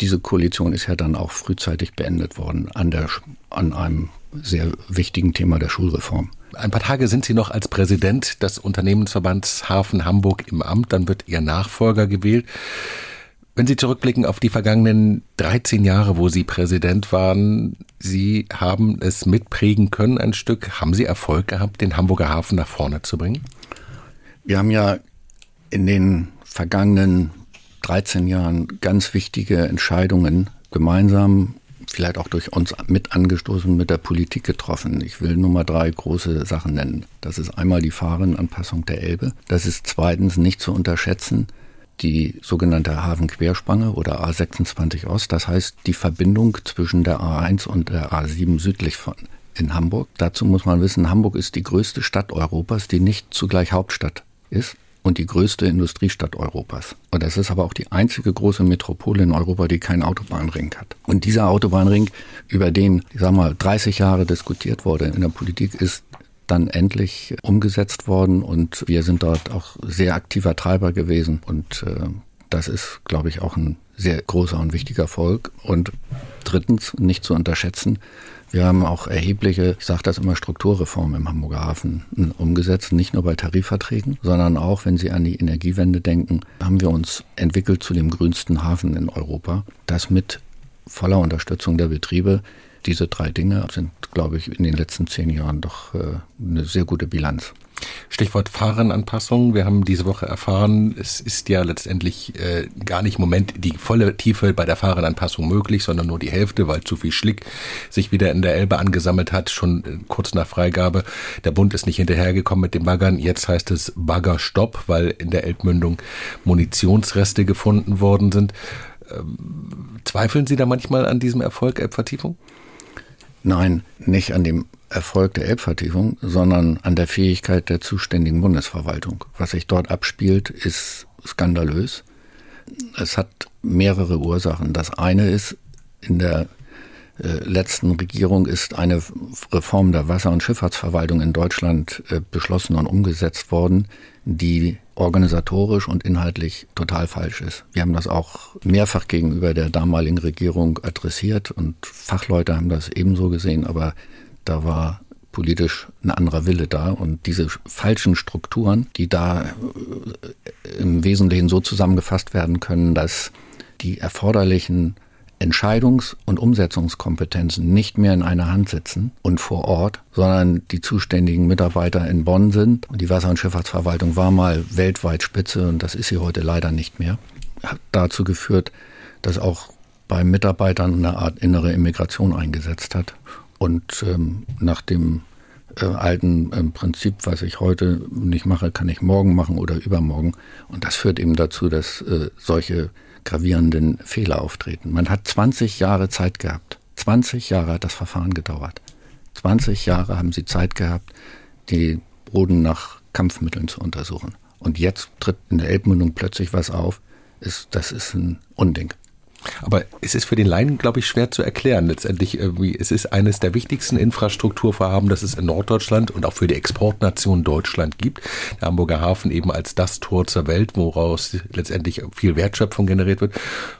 diese Koalition ist ja dann auch frühzeitig beendet worden an, der, an einem sehr wichtigen Thema der Schulreform. Ein paar Tage sind Sie noch als Präsident des Unternehmensverbands Hafen Hamburg im Amt, dann wird Ihr Nachfolger gewählt. Wenn Sie zurückblicken auf die vergangenen 13 Jahre, wo Sie Präsident waren, Sie haben es mitprägen können ein Stück. Haben Sie Erfolg gehabt, den Hamburger Hafen nach vorne zu bringen? Wir haben ja in den vergangenen 13 Jahren ganz wichtige Entscheidungen gemeinsam vielleicht auch durch uns mit angestoßen, mit der Politik getroffen. Ich will nur mal drei große Sachen nennen. Das ist einmal die Fahrenanpassung der Elbe. Das ist zweitens nicht zu unterschätzen die sogenannte Hafenquerspange oder A26 Ost. Das heißt die Verbindung zwischen der A1 und der A7 südlich von in Hamburg. Dazu muss man wissen, Hamburg ist die größte Stadt Europas, die nicht zugleich Hauptstadt ist und die größte Industriestadt Europas. Und das ist aber auch die einzige große Metropole in Europa, die keinen Autobahnring hat. Und dieser Autobahnring, über den, ich sag mal, 30 Jahre diskutiert wurde in der Politik, ist dann endlich umgesetzt worden und wir sind dort auch sehr aktiver Treiber gewesen und äh, das ist, glaube ich, auch ein sehr großer und wichtiger Erfolg. Und drittens, nicht zu unterschätzen, Wir haben auch erhebliche, ich sage das immer, Strukturreformen im Hamburger Hafen umgesetzt, nicht nur bei Tarifverträgen, sondern auch, wenn Sie an die Energiewende denken, haben wir uns entwickelt zu dem grünsten Hafen in Europa. Das mit voller Unterstützung der Betriebe. Diese drei Dinge sind, glaube ich, in den letzten zehn Jahren doch äh, eine sehr gute Bilanz. Stichwort Fahrenanpassung. Wir haben diese Woche erfahren, es ist ja letztendlich äh, gar nicht im Moment die volle Tiefe bei der Fahrenanpassung möglich, sondern nur die Hälfte, weil zu viel Schlick sich wieder in der Elbe angesammelt hat, schon äh, kurz nach Freigabe. Der Bund ist nicht hinterhergekommen mit den Baggern. Jetzt heißt es Baggerstopp, weil in der Elbmündung Munitionsreste gefunden worden sind. Ähm, zweifeln Sie da manchmal an diesem Erfolg Elbvertiefung? Nein, nicht an dem Erfolg der Elbvertiefung, sondern an der Fähigkeit der zuständigen Bundesverwaltung. Was sich dort abspielt, ist skandalös. Es hat mehrere Ursachen. Das eine ist, in der äh, letzten Regierung ist eine Reform der Wasser- und Schifffahrtsverwaltung in Deutschland äh, beschlossen und umgesetzt worden, die organisatorisch und inhaltlich total falsch ist. Wir haben das auch mehrfach gegenüber der damaligen Regierung adressiert und Fachleute haben das ebenso gesehen, aber da war politisch ein anderer Wille da und diese falschen Strukturen, die da äh, im Wesentlichen so zusammengefasst werden können, dass die erforderlichen Entscheidungs- und Umsetzungskompetenzen nicht mehr in einer Hand sitzen und vor Ort, sondern die zuständigen Mitarbeiter in Bonn sind. Und die Wasser- und Schifffahrtsverwaltung war mal weltweit Spitze und das ist sie heute leider nicht mehr. Hat dazu geführt, dass auch bei Mitarbeitern eine Art innere Immigration eingesetzt hat. Und ähm, nach dem äh, alten äh, Prinzip, was ich heute nicht mache, kann ich morgen machen oder übermorgen. Und das führt eben dazu, dass äh, solche gravierenden Fehler auftreten. Man hat 20 Jahre Zeit gehabt. 20 Jahre hat das Verfahren gedauert. 20 Jahre haben sie Zeit gehabt, die Boden nach Kampfmitteln zu untersuchen. Und jetzt tritt in der Elbmündung plötzlich was auf. Ist, das ist ein Unding. Aber es ist für den Laien, glaube ich, schwer zu erklären. Letztendlich, irgendwie, es ist eines der wichtigsten Infrastrukturvorhaben, das es in Norddeutschland und auch für die Exportnation Deutschland gibt. Der Hamburger Hafen eben als das Tor zur Welt, woraus letztendlich viel Wertschöpfung generiert wird.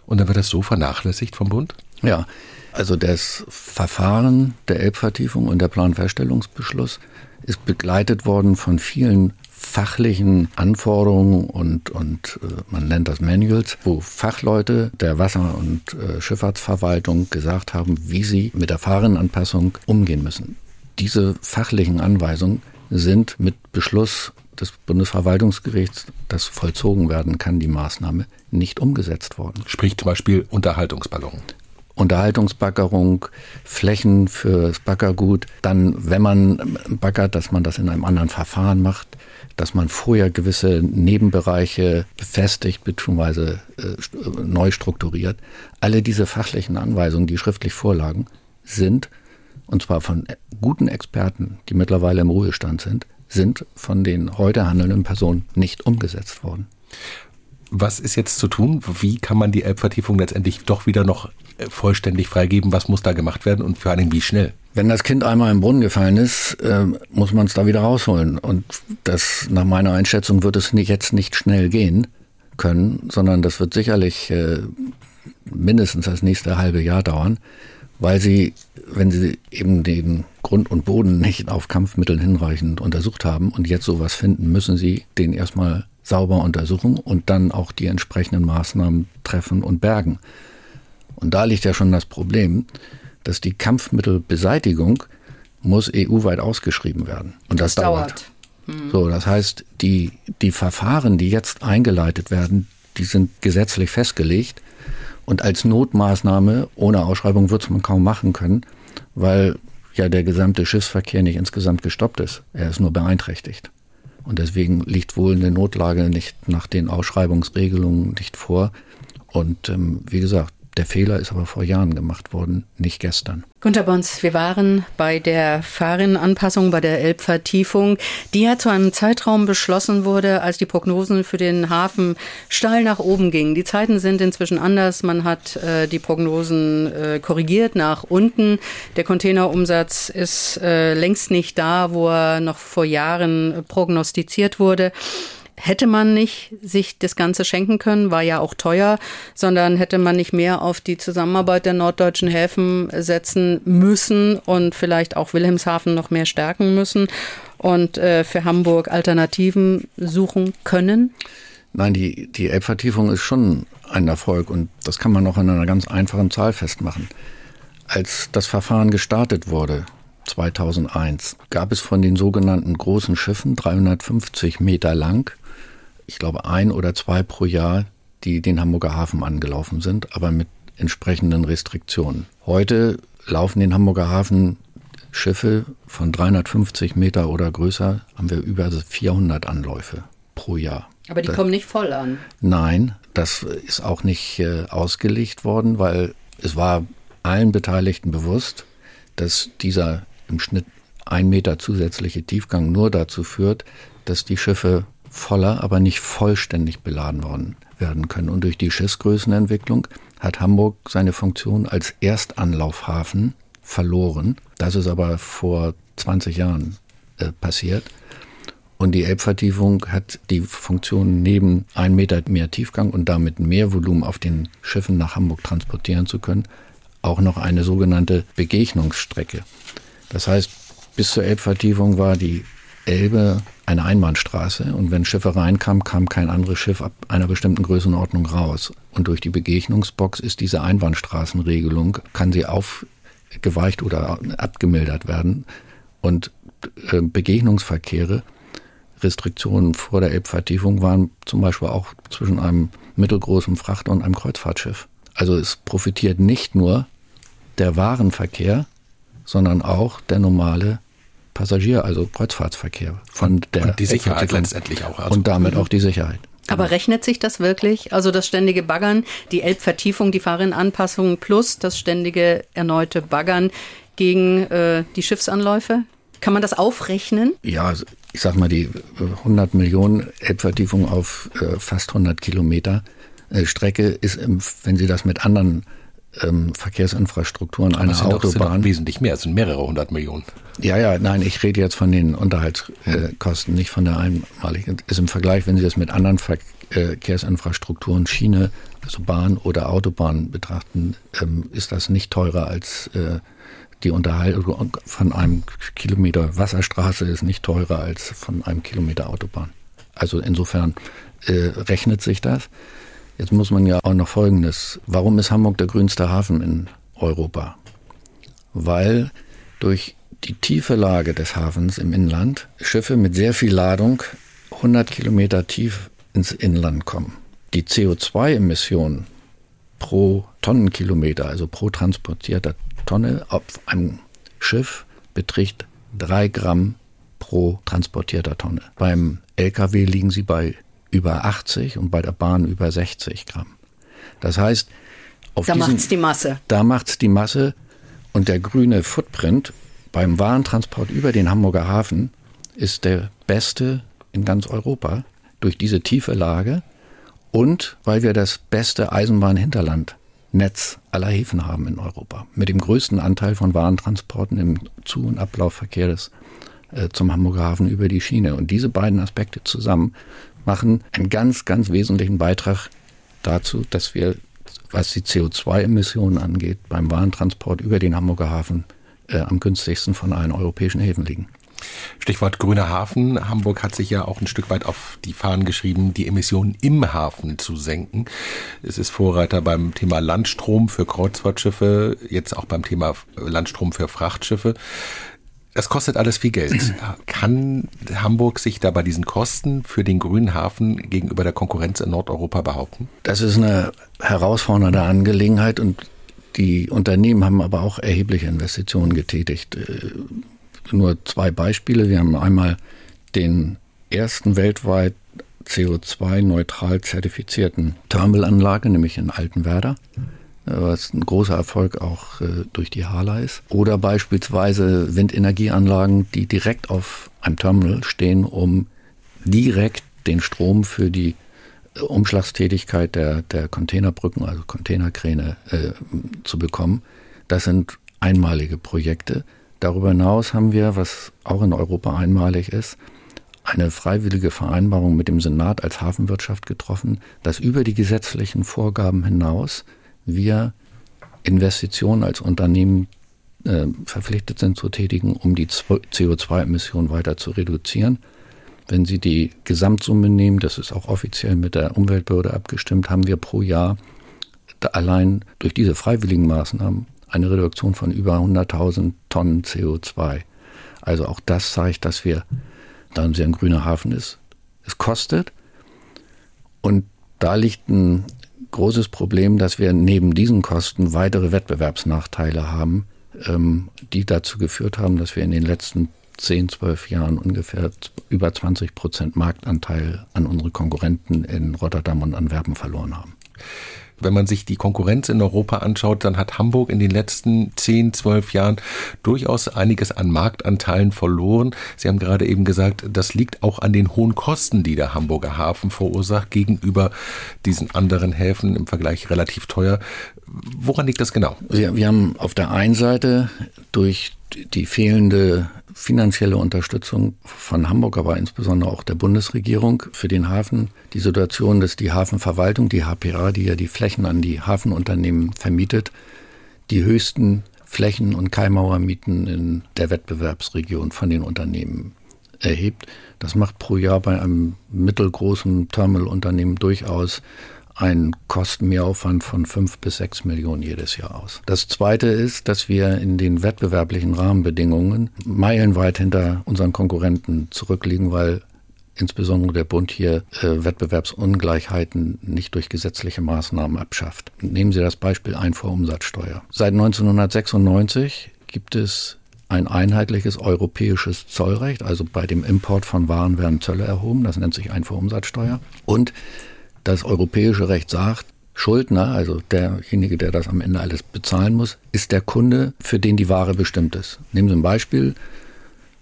Und dann wird das so vernachlässigt vom Bund? Ja, also das Verfahren der Elbvertiefung und der Planfeststellungsbeschluss ist begleitet worden von vielen fachlichen Anforderungen und, und äh, man nennt das Manuals, wo Fachleute der Wasser- und äh, Schifffahrtsverwaltung gesagt haben, wie sie mit der Fahrenanpassung umgehen müssen. Diese fachlichen Anweisungen sind mit Beschluss des Bundesverwaltungsgerichts, das vollzogen werden kann, die Maßnahme, nicht umgesetzt worden. Sprich zum Beispiel Unterhaltungsbaggerung. Unterhaltungsbaggerung, Flächen fürs Baggergut. Dann, wenn man baggert, dass man das in einem anderen Verfahren macht, dass man vorher gewisse Nebenbereiche befestigt bzw. Äh, neu strukturiert. Alle diese fachlichen Anweisungen, die schriftlich vorlagen, sind, und zwar von guten Experten, die mittlerweile im Ruhestand sind, sind von den heute handelnden Personen nicht umgesetzt worden. Was ist jetzt zu tun? Wie kann man die Elbvertiefung letztendlich doch wieder noch äh, vollständig freigeben? Was muss da gemacht werden und vor allem wie schnell? Wenn das Kind einmal im Brunnen gefallen ist, äh, muss man es da wieder rausholen. Und das, nach meiner Einschätzung, wird es nicht, jetzt nicht schnell gehen können, sondern das wird sicherlich äh, mindestens das nächste halbe Jahr dauern, weil sie, wenn sie eben den Grund und Boden nicht auf Kampfmitteln hinreichend untersucht haben und jetzt sowas finden, müssen sie den erstmal sauber untersuchen und dann auch die entsprechenden Maßnahmen treffen und bergen. Und da liegt ja schon das Problem, dass die Kampfmittelbeseitigung muss EU-weit ausgeschrieben werden. Und das, das dauert. dauert. Hm. So, das heißt, die, die Verfahren, die jetzt eingeleitet werden, die sind gesetzlich festgelegt. Und als Notmaßnahme ohne Ausschreibung wird es man kaum machen können, weil ja der gesamte Schiffsverkehr nicht insgesamt gestoppt ist. Er ist nur beeinträchtigt. Und deswegen liegt wohl eine Notlage nicht nach den Ausschreibungsregelungen nicht vor. Und ähm, wie gesagt, der Fehler ist aber vor Jahren gemacht worden, nicht gestern. Gunter Bons, wir waren bei der Fahrenanpassung, bei der Elbvertiefung, die ja zu einem Zeitraum beschlossen wurde, als die Prognosen für den Hafen steil nach oben gingen. Die Zeiten sind inzwischen anders. Man hat äh, die Prognosen äh, korrigiert nach unten. Der Containerumsatz ist äh, längst nicht da, wo er noch vor Jahren prognostiziert wurde. Hätte man nicht sich das Ganze schenken können, war ja auch teuer, sondern hätte man nicht mehr auf die Zusammenarbeit der norddeutschen Häfen setzen müssen und vielleicht auch Wilhelmshaven noch mehr stärken müssen und äh, für Hamburg Alternativen suchen können? Nein, die, die Elbvertiefung ist schon ein Erfolg und das kann man auch an einer ganz einfachen Zahl festmachen. Als das Verfahren gestartet wurde, 2001, gab es von den sogenannten großen Schiffen 350 Meter lang, ich glaube ein oder zwei pro Jahr, die den Hamburger Hafen angelaufen sind, aber mit entsprechenden Restriktionen. Heute laufen den Hamburger Hafen Schiffe von 350 Meter oder größer, haben wir über 400 Anläufe pro Jahr. Aber die da, kommen nicht voll an. Nein, das ist auch nicht äh, ausgelegt worden, weil es war allen Beteiligten bewusst, dass dieser im Schnitt ein Meter zusätzliche Tiefgang nur dazu führt, dass die Schiffe voller, aber nicht vollständig beladen worden werden können. Und durch die Schiffsgrößenentwicklung hat Hamburg seine Funktion als Erstanlaufhafen verloren. Das ist aber vor 20 Jahren äh, passiert. Und die Elbvertiefung hat die Funktion, neben ein Meter mehr Tiefgang und damit mehr Volumen auf den Schiffen nach Hamburg transportieren zu können, auch noch eine sogenannte Begegnungsstrecke. Das heißt, bis zur Elbvertiefung war die Elbe eine Einbahnstraße und wenn Schiffe reinkamen, kam kein anderes Schiff ab einer bestimmten Größenordnung raus. Und durch die Begegnungsbox ist diese Einbahnstraßenregelung, kann sie aufgeweicht oder abgemildert werden. Und äh, Begegnungsverkehre Restriktionen vor der Elbvertiefung waren zum Beispiel auch zwischen einem mittelgroßen Frachter und einem Kreuzfahrtschiff. Also es profitiert nicht nur der Warenverkehr, sondern auch der normale Passagier, also Kreuzfahrtsverkehr von der und die Sicherheit letztendlich auch. Also und damit auch die Sicherheit. Aber rechnet sich das wirklich? Also das ständige Baggern, die Elbvertiefung, die Fahrrinanpassungen plus das ständige erneute Baggern gegen äh, die Schiffsanläufe? Kann man das aufrechnen? Ja, ich sag mal, die 100 Millionen Elbvertiefung auf äh, fast 100 Kilometer äh, Strecke ist, wenn Sie das mit anderen ähm, Verkehrsinfrastrukturen einer das sind Autobahn. Doch, wesentlich mehr, es sind mehrere hundert Millionen. Ja, ja, nein, ich rede jetzt von den Unterhaltskosten, nicht von der einmaligen. Ist im Vergleich, wenn Sie das mit anderen Verkehrsinfrastrukturen, Schiene, also Bahn oder Autobahn betrachten, ähm, ist das nicht teurer als äh, die Unterhaltung von einem Kilometer Wasserstraße ist nicht teurer als von einem Kilometer Autobahn. Also insofern äh, rechnet sich das. Jetzt muss man ja auch noch Folgendes. Warum ist Hamburg der grünste Hafen in Europa? Weil durch die tiefe Lage des Hafens im Inland Schiffe mit sehr viel Ladung 100 Kilometer tief ins Inland kommen. Die CO2-Emissionen pro Tonnenkilometer, also pro transportierter Tonne auf einem Schiff beträgt drei Gramm pro transportierter Tonne. Beim Lkw liegen sie bei über 80 und bei der Bahn über 60 Gramm. Das heißt, auf da macht es die Masse. Da macht es die Masse und der grüne Footprint beim Warentransport über den Hamburger Hafen ist der beste in ganz Europa durch diese tiefe Lage und weil wir das beste Eisenbahnhinterland Netz aller Häfen haben in Europa. Mit dem größten Anteil von Warentransporten im Zu- und Ablaufverkehr des, äh, zum Hamburger Hafen über die Schiene. Und diese beiden Aspekte zusammen machen einen ganz, ganz wesentlichen Beitrag dazu, dass wir, was die CO2-Emissionen angeht, beim Warentransport über den Hamburger Hafen äh, am günstigsten von allen europäischen Häfen liegen. Stichwort grüner Hafen. Hamburg hat sich ja auch ein Stück weit auf die Fahnen geschrieben, die Emissionen im Hafen zu senken. Es ist Vorreiter beim Thema Landstrom für Kreuzfahrtschiffe, jetzt auch beim Thema Landstrom für Frachtschiffe. Das kostet alles viel Geld. Kann Hamburg sich da bei diesen Kosten für den grünen Hafen gegenüber der Konkurrenz in Nordeuropa behaupten? Das ist eine herausfordernde Angelegenheit und die Unternehmen haben aber auch erhebliche Investitionen getätigt nur zwei Beispiele. Wir haben einmal den ersten weltweit CO2-neutral zertifizierten Thermalanlage, nämlich in Altenwerder, was ein großer Erfolg auch äh, durch die Hala ist. Oder beispielsweise Windenergieanlagen, die direkt auf einem Terminal stehen, um direkt den Strom für die äh, Umschlagstätigkeit der, der Containerbrücken, also Containerkräne, äh, zu bekommen. Das sind einmalige Projekte. Darüber hinaus haben wir, was auch in Europa einmalig ist, eine freiwillige Vereinbarung mit dem Senat als Hafenwirtschaft getroffen, dass über die gesetzlichen Vorgaben hinaus wir Investitionen als Unternehmen äh, verpflichtet sind zu tätigen, um die CO2-Emissionen weiter zu reduzieren. Wenn Sie die Gesamtsumme nehmen, das ist auch offiziell mit der Umweltbehörde abgestimmt, haben wir pro Jahr allein durch diese freiwilligen Maßnahmen eine Reduktion von über 100.000 Tonnen CO2. Also auch das zeigt, dass wir, da ein grüner Hafen ist, es kostet. Und da liegt ein großes Problem, dass wir neben diesen Kosten weitere Wettbewerbsnachteile haben, ähm, die dazu geführt haben, dass wir in den letzten 10, 12 Jahren ungefähr über 20 Prozent Marktanteil an unsere Konkurrenten in Rotterdam und Antwerpen verloren haben. Wenn man sich die Konkurrenz in Europa anschaut, dann hat Hamburg in den letzten 10, 12 Jahren durchaus einiges an Marktanteilen verloren. Sie haben gerade eben gesagt, das liegt auch an den hohen Kosten, die der Hamburger Hafen verursacht gegenüber diesen anderen Häfen im Vergleich relativ teuer. Woran liegt das genau? Wir, wir haben auf der einen Seite durch die fehlende finanzielle Unterstützung von Hamburg, aber insbesondere auch der Bundesregierung für den Hafen. Die Situation, dass die Hafenverwaltung, die HPA, die ja die Flächen an die Hafenunternehmen vermietet, die höchsten Flächen- und Keimauermieten in der Wettbewerbsregion von den Unternehmen erhebt. Das macht pro Jahr bei einem mittelgroßen Terminalunternehmen durchaus einen Kostenmehraufwand von fünf bis sechs Millionen jedes Jahr aus. Das Zweite ist, dass wir in den wettbewerblichen Rahmenbedingungen meilenweit hinter unseren Konkurrenten zurückliegen, weil insbesondere der Bund hier äh, Wettbewerbsungleichheiten nicht durch gesetzliche Maßnahmen abschafft. Nehmen Sie das Beispiel Einfuhrumsatzsteuer. Seit 1996 gibt es ein einheitliches europäisches Zollrecht, also bei dem Import von Waren werden Zölle erhoben, das nennt sich Einfuhrumsatzsteuer. Und das europäische Recht sagt, Schuldner, also derjenige, der das am Ende alles bezahlen muss, ist der Kunde, für den die Ware bestimmt ist. Nehmen Sie ein Beispiel.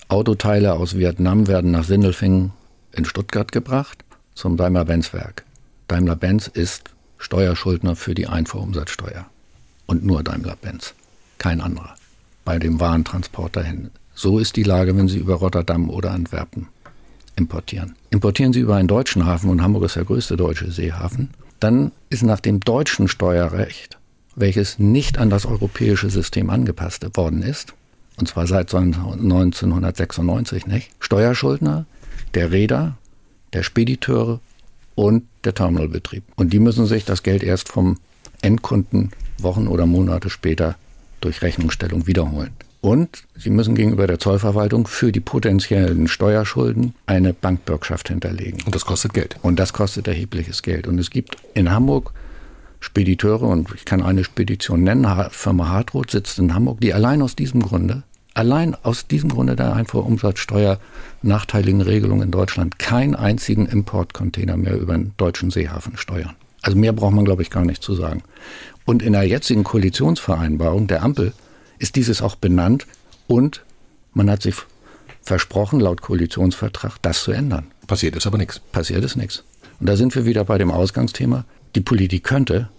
Autoteile aus Vietnam werden nach Sindelfingen in Stuttgart gebracht zum Daimler-Benz-Werk. Daimler-Benz ist Steuerschuldner für die Einfuhrumsatzsteuer. Und nur Daimler-Benz, kein anderer. Bei dem Warentransport dahin. So ist die Lage, wenn Sie über Rotterdam oder Antwerpen importieren. Importieren Sie über einen deutschen Hafen, und Hamburg ist der größte deutsche Seehafen, dann ist nach dem deutschen Steuerrecht, welches nicht an das europäische System angepasst worden ist, und zwar seit 1996 nicht, Steuerschuldner der Räder, der Spediteure und der Terminalbetrieb. Und die müssen sich das Geld erst vom Endkunden Wochen oder Monate später durch Rechnungsstellung wiederholen. Und Sie müssen gegenüber der Zollverwaltung für die potenziellen Steuerschulden eine Bankbürgschaft hinterlegen. Und das kostet Geld. Und das kostet erhebliches Geld. Und es gibt in Hamburg Spediteure, und ich kann eine Spedition nennen, Firma Hartroth sitzt in Hamburg, die allein aus diesem Grunde, allein aus diesem Grunde der Einfuhrumsatzsteuer nachteiligen Regelung in Deutschland keinen einzigen Importcontainer mehr über den deutschen Seehafen steuern. Also mehr braucht man, glaube ich, gar nicht zu sagen. Und in der jetzigen Koalitionsvereinbarung der Ampel ist dieses auch benannt und man hat sich versprochen, laut Koalitionsvertrag, das zu ändern. Passiert ist aber nichts. Passiert ist nichts. Und da sind wir wieder bei dem Ausgangsthema. Die Politik könnte,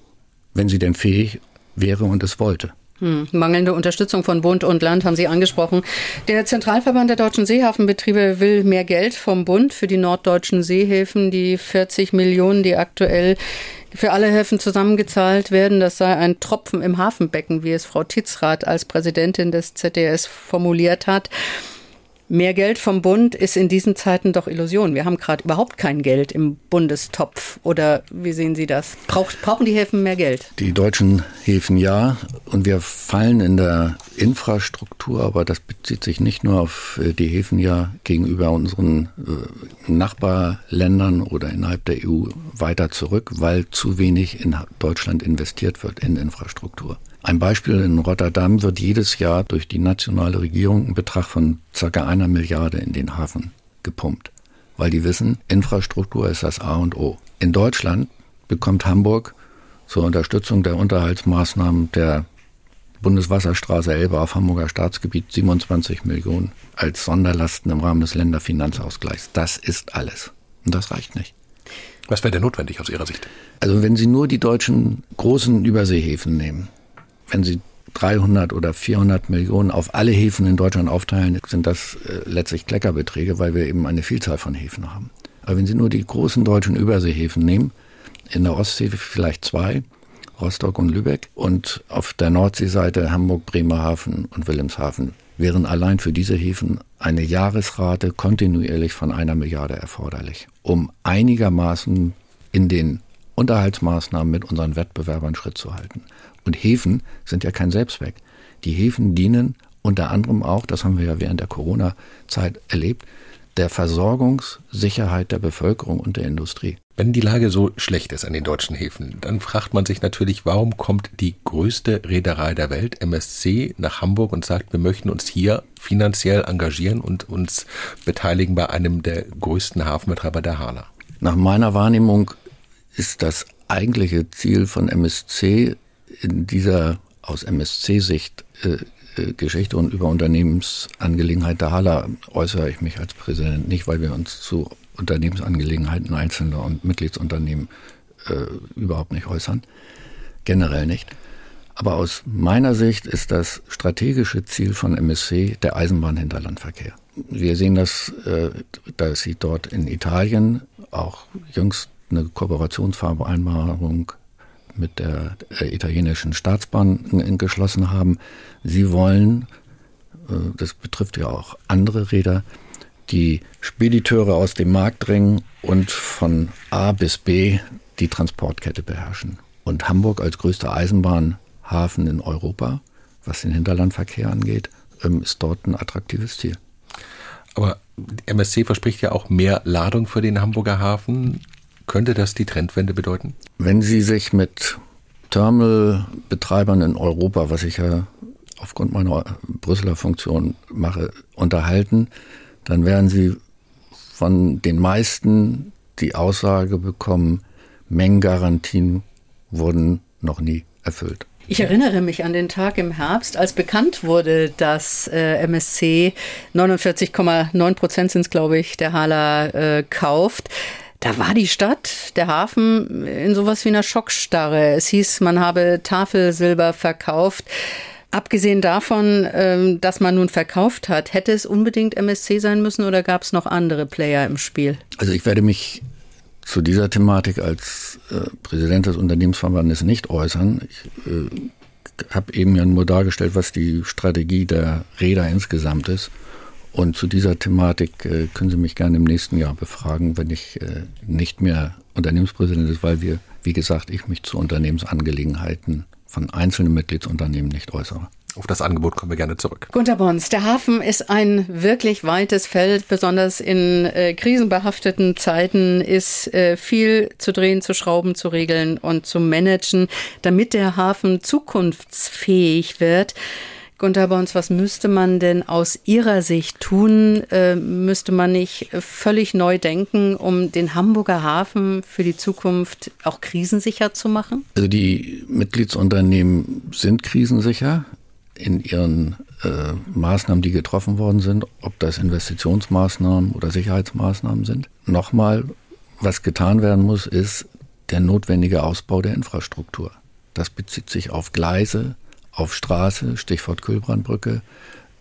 wenn sie denn fähig wäre und es wollte. Hm. Mangelnde Unterstützung von Bund und Land haben Sie angesprochen. Der Zentralverband der deutschen Seehafenbetriebe will mehr Geld vom Bund für die norddeutschen Seehäfen. Die 40 Millionen, die aktuell für alle Häfen zusammengezahlt werden. Das sei ein Tropfen im Hafenbecken, wie es Frau Titzrath als Präsidentin des ZDS formuliert hat. Mehr Geld vom Bund ist in diesen Zeiten doch Illusion. Wir haben gerade überhaupt kein Geld im Bundestopf. Oder wie sehen Sie das? Brauch, brauchen die Häfen mehr Geld? Die deutschen Häfen ja. Und wir fallen in der Infrastruktur, aber das bezieht sich nicht nur auf äh, die Häfen ja gegenüber unseren äh, Nachbarländern oder innerhalb der EU weiter zurück, weil zu wenig in Deutschland investiert wird in Infrastruktur. Ein Beispiel in Rotterdam wird jedes Jahr durch die nationale Regierung ein Betrag von ca. einer Milliarde in den Hafen gepumpt, weil die wissen, Infrastruktur ist das A und O. In Deutschland bekommt Hamburg zur Unterstützung der Unterhaltsmaßnahmen der Bundeswasserstraße Elbe auf Hamburger Staatsgebiet 27 Millionen als Sonderlasten im Rahmen des Länderfinanzausgleichs. Das ist alles. Und das reicht nicht. Was wäre denn notwendig aus Ihrer Sicht? Also wenn Sie nur die deutschen großen Überseehäfen nehmen, wenn Sie 300 oder 400 Millionen auf alle Häfen in Deutschland aufteilen, sind das äh, letztlich Kleckerbeträge, weil wir eben eine Vielzahl von Häfen haben. Aber wenn Sie nur die großen deutschen Überseehäfen nehmen, in der Ostsee vielleicht zwei, Rostock und Lübeck, und auf der Nordseeseite Hamburg, Bremerhaven und Wilhelmshaven, wären allein für diese Häfen eine Jahresrate kontinuierlich von einer Milliarde erforderlich, um einigermaßen in den Unterhaltsmaßnahmen mit unseren Wettbewerbern Schritt zu halten. Und Häfen sind ja kein Selbstzweck. Die Häfen dienen unter anderem auch, das haben wir ja während der Corona-Zeit erlebt, der Versorgungssicherheit der Bevölkerung und der Industrie. Wenn die Lage so schlecht ist an den deutschen Häfen, dann fragt man sich natürlich, warum kommt die größte Reederei der Welt, MSC, nach Hamburg und sagt, wir möchten uns hier finanziell engagieren und uns beteiligen bei einem der größten Hafenbetreiber der Hala. Nach meiner Wahrnehmung ist das eigentliche Ziel von MSC in dieser aus MSC-Sicht äh, äh, Geschichte und über Unternehmensangelegenheit der Hala äußere ich mich als Präsident nicht, weil wir uns zu Unternehmensangelegenheiten einzelner und Mitgliedsunternehmen äh, überhaupt nicht äußern. Generell nicht. Aber aus meiner Sicht ist das strategische Ziel von MSC der Eisenbahnhinterlandverkehr. Wir sehen das, äh, dass sie dort in Italien auch jüngst eine Kooperationsvereinbarung mit der äh, italienischen Staatsbahn geschlossen haben. Sie wollen, äh, das betrifft ja auch andere Räder, die Spediteure aus dem Markt drängen und von A bis B die Transportkette beherrschen. Und Hamburg als größter Eisenbahnhafen in Europa, was den Hinterlandverkehr angeht, ähm, ist dort ein attraktives Ziel. Aber MSC verspricht ja auch mehr Ladung für den Hamburger Hafen. Könnte das die Trendwende bedeuten? Wenn Sie sich mit Terminalbetreibern in Europa, was ich ja aufgrund meiner Brüsseler Funktion mache, unterhalten, dann werden Sie von den meisten die Aussage bekommen, Mengengarantien wurden noch nie erfüllt. Ich erinnere mich an den Tag im Herbst, als bekannt wurde, dass äh, MSC 49,9 Prozent sind es, glaube ich, der Hala äh, kauft. Da war die Stadt, der Hafen in sowas wie einer Schockstarre. Es hieß, man habe Tafelsilber verkauft. Abgesehen davon, ähm, dass man nun verkauft hat, hätte es unbedingt MSC sein müssen oder gab es noch andere Player im Spiel? Also ich werde mich zu dieser Thematik als äh, Präsident des Unternehmensverbandes nicht äußern. Ich äh, habe eben ja nur dargestellt, was die Strategie der Räder insgesamt ist. Und zu dieser Thematik äh, können Sie mich gerne im nächsten Jahr befragen, wenn ich äh, nicht mehr Unternehmenspräsident ist, weil wir, wie gesagt, ich mich zu Unternehmensangelegenheiten von einzelnen Mitgliedsunternehmen nicht äußere. Auf das Angebot kommen wir gerne zurück. Gunter Bons, der Hafen ist ein wirklich weites Feld. Besonders in äh, krisenbehafteten Zeiten ist äh, viel zu drehen, zu schrauben, zu regeln und zu managen, damit der Hafen zukunftsfähig wird. Gunter Bons, was müsste man denn aus Ihrer Sicht tun? Äh, müsste man nicht völlig neu denken, um den Hamburger Hafen für die Zukunft auch krisensicher zu machen? Also die Mitgliedsunternehmen sind krisensicher in ihren äh, Maßnahmen, die getroffen worden sind, ob das Investitionsmaßnahmen oder Sicherheitsmaßnahmen sind. Nochmal, was getan werden muss, ist der notwendige Ausbau der Infrastruktur. Das bezieht sich auf Gleise, auf Straße, Stichwort Kühlbrandbrücke,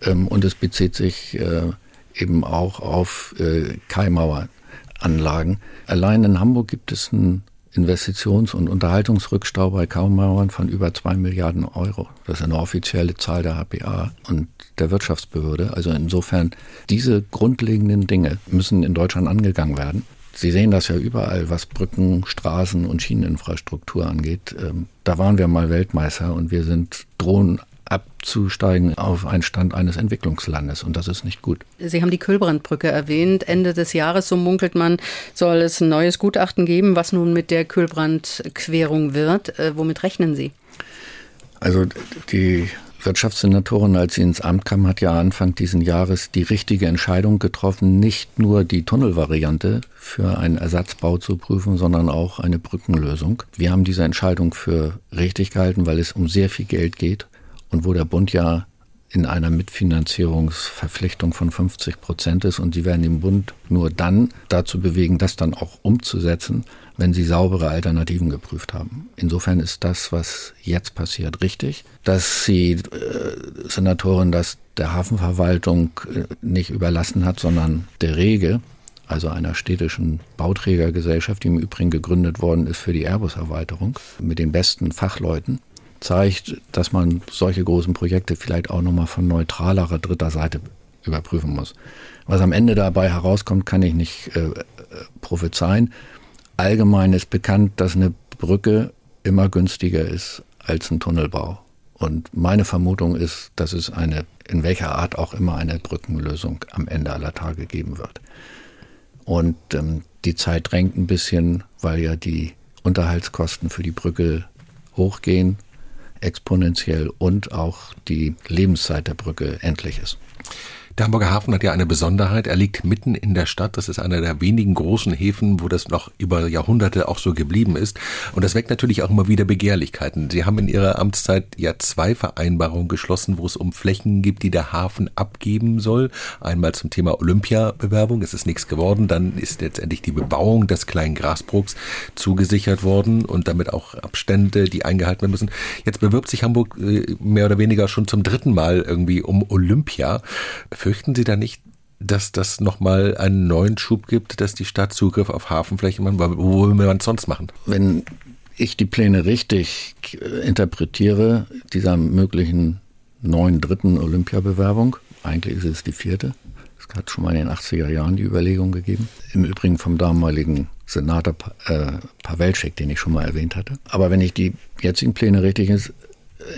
ähm, und es bezieht sich äh, eben auch auf äh, Kaimaueranlagen. Allein in Hamburg gibt es einen Investitions- und Unterhaltungsrückstau bei Kaimauern von über zwei Milliarden Euro. Das ist eine offizielle Zahl der HPA und der Wirtschaftsbehörde. Also insofern, diese grundlegenden Dinge müssen in Deutschland angegangen werden. Sie sehen das ja überall, was Brücken, Straßen und Schieneninfrastruktur angeht. Ähm, da waren wir mal Weltmeister und wir sind drohen abzusteigen auf einen Stand eines Entwicklungslandes und das ist nicht gut. Sie haben die Kühlbrandbrücke erwähnt. Ende des Jahres, so munkelt man, soll es ein neues Gutachten geben, was nun mit der Kühlbrandquerung wird. Äh, womit rechnen Sie? Also die Wirtschaftssenatorin, als sie ins Amt kam, hat ja Anfang diesen Jahres die richtige Entscheidung getroffen, nicht nur die Tunnelvariante für einen Ersatzbau zu prüfen, sondern auch eine Brückenlösung. Wir haben diese Entscheidung für richtig gehalten, weil es um sehr viel Geld geht und wo der Bund ja in einer Mitfinanzierungsverpflichtung von 50 Prozent ist und sie werden den Bund nur dann dazu bewegen, das dann auch umzusetzen, wenn sie saubere Alternativen geprüft haben. Insofern ist das, was jetzt passiert, richtig. Dass die äh, Senatorin das der Hafenverwaltung äh, nicht überlassen hat, sondern der Rege, also einer städtischen Bauträgergesellschaft, die im Übrigen gegründet worden ist für die Airbus-Erweiterung, mit den besten Fachleuten, zeigt, dass man solche großen Projekte vielleicht auch nochmal von neutralerer dritter Seite überprüfen muss. Was am Ende dabei herauskommt, kann ich nicht äh, prophezeien. Allgemein ist bekannt, dass eine Brücke immer günstiger ist als ein Tunnelbau. Und meine Vermutung ist, dass es eine, in welcher Art auch immer, eine Brückenlösung am Ende aller Tage geben wird. Und ähm, die Zeit drängt ein bisschen, weil ja die Unterhaltskosten für die Brücke hochgehen, exponentiell und auch die Lebenszeit der Brücke endlich ist. Der Hamburger Hafen hat ja eine Besonderheit. Er liegt mitten in der Stadt. Das ist einer der wenigen großen Häfen, wo das noch über Jahrhunderte auch so geblieben ist. Und das weckt natürlich auch immer wieder Begehrlichkeiten. Sie haben in Ihrer Amtszeit ja zwei Vereinbarungen geschlossen, wo es um Flächen gibt, die der Hafen abgeben soll. Einmal zum Thema Olympiabewerbung. Es ist nichts geworden. Dann ist letztendlich die Bebauung des kleinen Grasbruchs zugesichert worden und damit auch Abstände, die eingehalten werden müssen. Jetzt bewirbt sich Hamburg äh, mehr oder weniger schon zum dritten Mal irgendwie um Olympia. Fürchten Sie da nicht, dass das nochmal einen neuen Schub gibt, dass die Stadt Zugriff auf Hafenflächen macht? Wo will man es sonst machen? Wenn ich die Pläne richtig äh, interpretiere, dieser möglichen neuen dritten Olympiabewerbung, eigentlich ist es die vierte, es hat schon mal in den 80er Jahren die Überlegung gegeben, im Übrigen vom damaligen Senator äh, Pawelczyk, den ich schon mal erwähnt hatte. Aber wenn ich die jetzigen Pläne richtig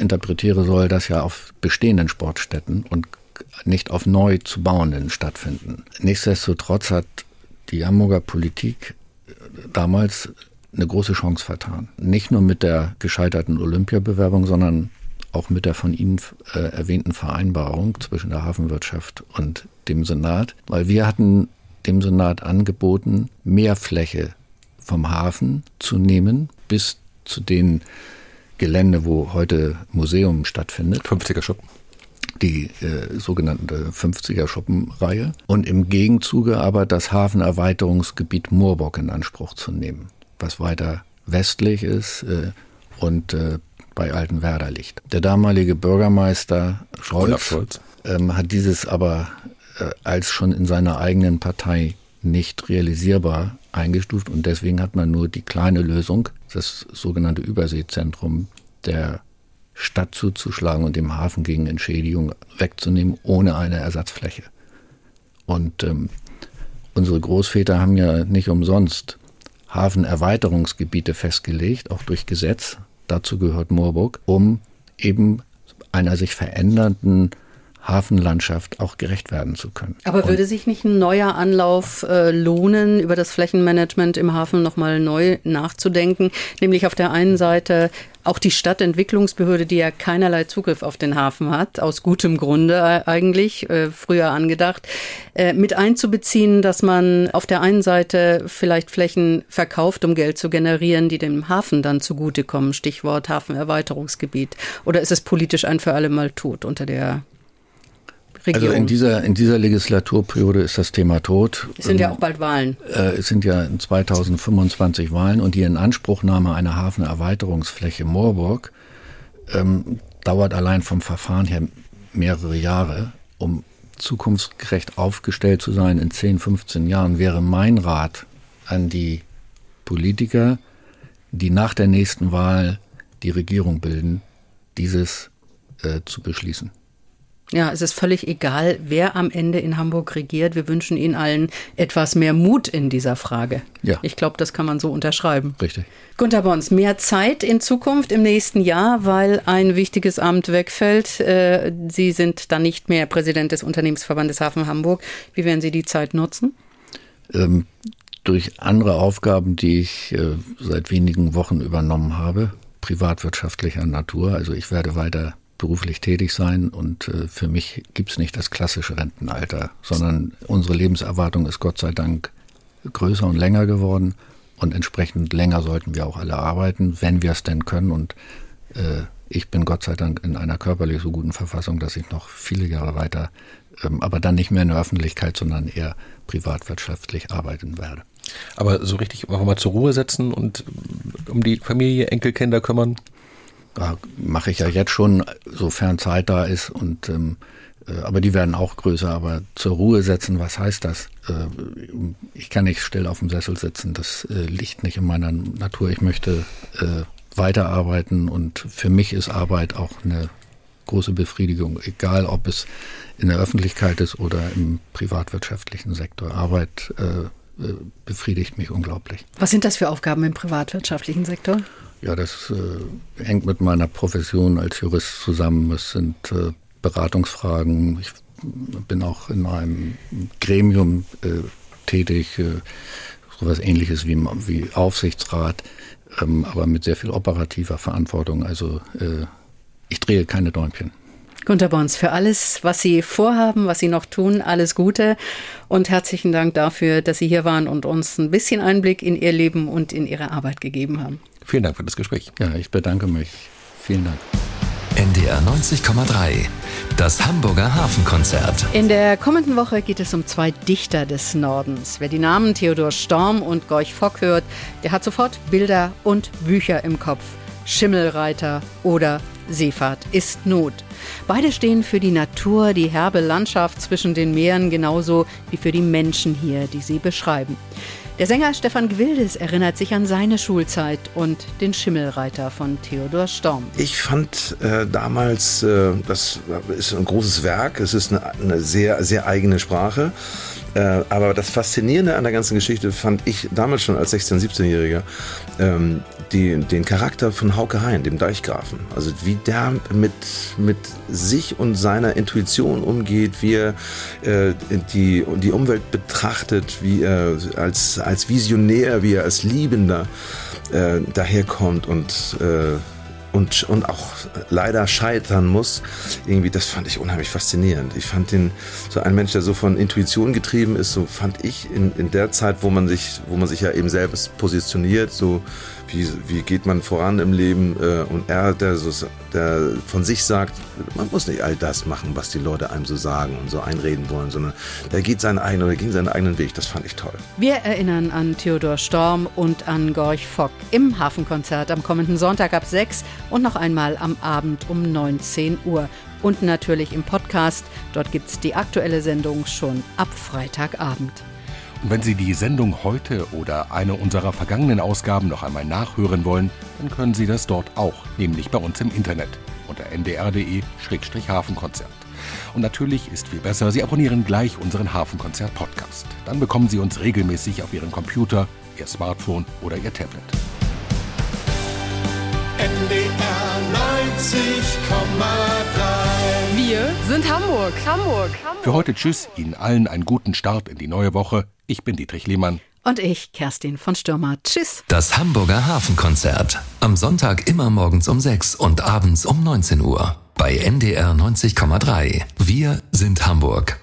interpretiere, soll das ja auf bestehenden Sportstätten und nicht auf neu zu bauenden stattfinden. Nichtsdestotrotz hat die Hamburger Politik damals eine große Chance vertan. Nicht nur mit der gescheiterten Olympiabewerbung, sondern auch mit der von Ihnen äh, erwähnten Vereinbarung zwischen der Hafenwirtschaft und dem Senat, weil wir hatten dem Senat angeboten, mehr Fläche vom Hafen zu nehmen bis zu den Gelände, wo heute Museum stattfindet. 50er Schuppen die äh, sogenannte 50er-Schuppenreihe und im Gegenzuge aber das Hafenerweiterungsgebiet Moorbock in Anspruch zu nehmen, was weiter westlich ist äh, und äh, bei Altenwerder liegt. Der damalige Bürgermeister Scholz, Scholz. Ähm, hat dieses aber äh, als schon in seiner eigenen Partei nicht realisierbar eingestuft und deswegen hat man nur die kleine Lösung, das sogenannte Überseezentrum der Stadt zuzuschlagen und dem Hafen gegen Entschädigung wegzunehmen, ohne eine Ersatzfläche. Und ähm, unsere Großväter haben ja nicht umsonst Hafenerweiterungsgebiete festgelegt, auch durch Gesetz. Dazu gehört Moorburg, um eben einer sich verändernden Hafenlandschaft auch gerecht werden zu können. Aber Und würde sich nicht ein neuer Anlauf äh, lohnen, über das Flächenmanagement im Hafen nochmal neu nachzudenken? Nämlich auf der einen Seite auch die Stadtentwicklungsbehörde, die ja keinerlei Zugriff auf den Hafen hat, aus gutem Grunde eigentlich, äh, früher angedacht, äh, mit einzubeziehen, dass man auf der einen Seite vielleicht Flächen verkauft, um Geld zu generieren, die dem Hafen dann zugutekommen, Stichwort Hafenerweiterungsgebiet. Oder ist es politisch ein für alle Mal tot unter der Regierung. Also in dieser, in dieser Legislaturperiode ist das Thema tot. Es sind ja auch bald Wahlen. Äh, es sind ja in 2025 Wahlen und die Inanspruchnahme einer Hafenerweiterungsfläche Moorburg ähm, dauert allein vom Verfahren her mehrere Jahre. Um zukunftsgerecht aufgestellt zu sein in 10, 15 Jahren, wäre mein Rat an die Politiker, die nach der nächsten Wahl die Regierung bilden, dieses äh, zu beschließen. Ja, es ist völlig egal, wer am Ende in Hamburg regiert. Wir wünschen Ihnen allen etwas mehr Mut in dieser Frage. Ja. Ich glaube, das kann man so unterschreiben. Richtig. Gunter Bons, mehr Zeit in Zukunft im nächsten Jahr, weil ein wichtiges Amt wegfällt. Äh, Sie sind dann nicht mehr Präsident des Unternehmensverbandes Hafen Hamburg. Wie werden Sie die Zeit nutzen? Ähm, durch andere Aufgaben, die ich äh, seit wenigen Wochen übernommen habe, privatwirtschaftlicher Natur. Also ich werde weiter beruflich tätig sein und äh, für mich gibt es nicht das klassische Rentenalter, sondern unsere Lebenserwartung ist Gott sei Dank größer und länger geworden und entsprechend länger sollten wir auch alle arbeiten, wenn wir es denn können und äh, ich bin Gott sei Dank in einer körperlich so guten Verfassung, dass ich noch viele Jahre weiter, ähm, aber dann nicht mehr in der Öffentlichkeit, sondern eher privatwirtschaftlich arbeiten werde. Aber so richtig auch mal zur Ruhe setzen und um die Familie, Enkelkinder kümmern? Ja, mache ich ja jetzt schon, sofern Zeit da ist und ähm, äh, aber die werden auch größer, aber zur Ruhe setzen, was heißt das? Äh, ich kann nicht still auf dem Sessel sitzen, das äh, liegt nicht in meiner Natur. Ich möchte weiterarbeiten und für mich ist Arbeit auch eine große Befriedigung, egal ob es in der Öffentlichkeit ist oder im privatwirtschaftlichen Sektor. Arbeit befriedigt mich unglaublich. Was sind das für Aufgaben im privatwirtschaftlichen Sektor? Ja, das äh, hängt mit meiner Profession als Jurist zusammen. Es sind äh, Beratungsfragen. Ich bin auch in einem Gremium äh, tätig, äh, sowas ähnliches wie, wie Aufsichtsrat, ähm, aber mit sehr viel operativer Verantwortung. Also äh, ich drehe keine Däumchen. Gunter Bons, für alles, was Sie vorhaben, was Sie noch tun, alles Gute und herzlichen Dank dafür, dass Sie hier waren und uns ein bisschen Einblick in Ihr Leben und in Ihre Arbeit gegeben haben. Vielen Dank für das Gespräch. Ja, ich bedanke mich. Vielen Dank. NDR 90,3. Das Hamburger Hafenkonzert. In der kommenden Woche geht es um zwei Dichter des Nordens. Wer die Namen Theodor Storm und Gorch Fock hört, der hat sofort Bilder und Bücher im Kopf. Schimmelreiter oder Seefahrt ist Not. Beide stehen für die Natur, die herbe Landschaft zwischen den Meeren genauso wie für die Menschen hier, die sie beschreiben. Der Sänger Stefan Gwildes erinnert sich an seine Schulzeit und den Schimmelreiter von Theodor Storm. Ich fand äh, damals, äh, das ist ein großes Werk, es ist eine, eine sehr, sehr eigene Sprache. Äh, aber das Faszinierende an der ganzen Geschichte fand ich damals schon als 16-, 17-Jähriger, ähm, die, den Charakter von Hauke Hein, dem Deichgrafen. Also wie der mit, mit sich und seiner Intuition umgeht, wie er äh, die, die Umwelt betrachtet, wie er als, als Visionär, wie er als Liebender äh, daherkommt und äh, und, und auch leider scheitern muss, irgendwie, das fand ich unheimlich faszinierend. Ich fand den, so ein Mensch, der so von Intuition getrieben ist, so fand ich in, in der Zeit, wo man sich, wo man sich ja eben selbst positioniert, so wie, wie geht man voran im Leben äh, und er, der, so, der von sich sagt, man muss nicht all das machen, was die Leute einem so sagen und so einreden wollen, sondern der geht seinen eigenen oder ging seinen eigenen Weg. Das fand ich toll. Wir erinnern an Theodor Storm und an Gorch Fock im Hafenkonzert am kommenden Sonntag ab 6 und noch einmal am Abend um 19 Uhr. Und natürlich im Podcast. Dort gibt es die aktuelle Sendung schon ab Freitagabend. Und wenn Sie die Sendung heute oder eine unserer vergangenen Ausgaben noch einmal nachhören wollen, dann können Sie das dort auch, nämlich bei uns im Internet unter ndr.de-hafenkonzert. Und natürlich ist viel besser, Sie abonnieren gleich unseren Hafenkonzert-Podcast. Dann bekommen Sie uns regelmäßig auf Ihren Computer, Ihr Smartphone oder Ihr Tablet. NDR 90,3 Wir sind Hamburg. Hamburg. Hamburg. Für heute Tschüss, Ihnen allen einen guten Start in die neue Woche. Ich bin Dietrich Lehmann. Und ich, Kerstin von Stürmer. Tschüss. Das Hamburger Hafenkonzert. Am Sonntag immer morgens um 6 und abends um 19 Uhr. Bei NDR 90,3. Wir sind Hamburg.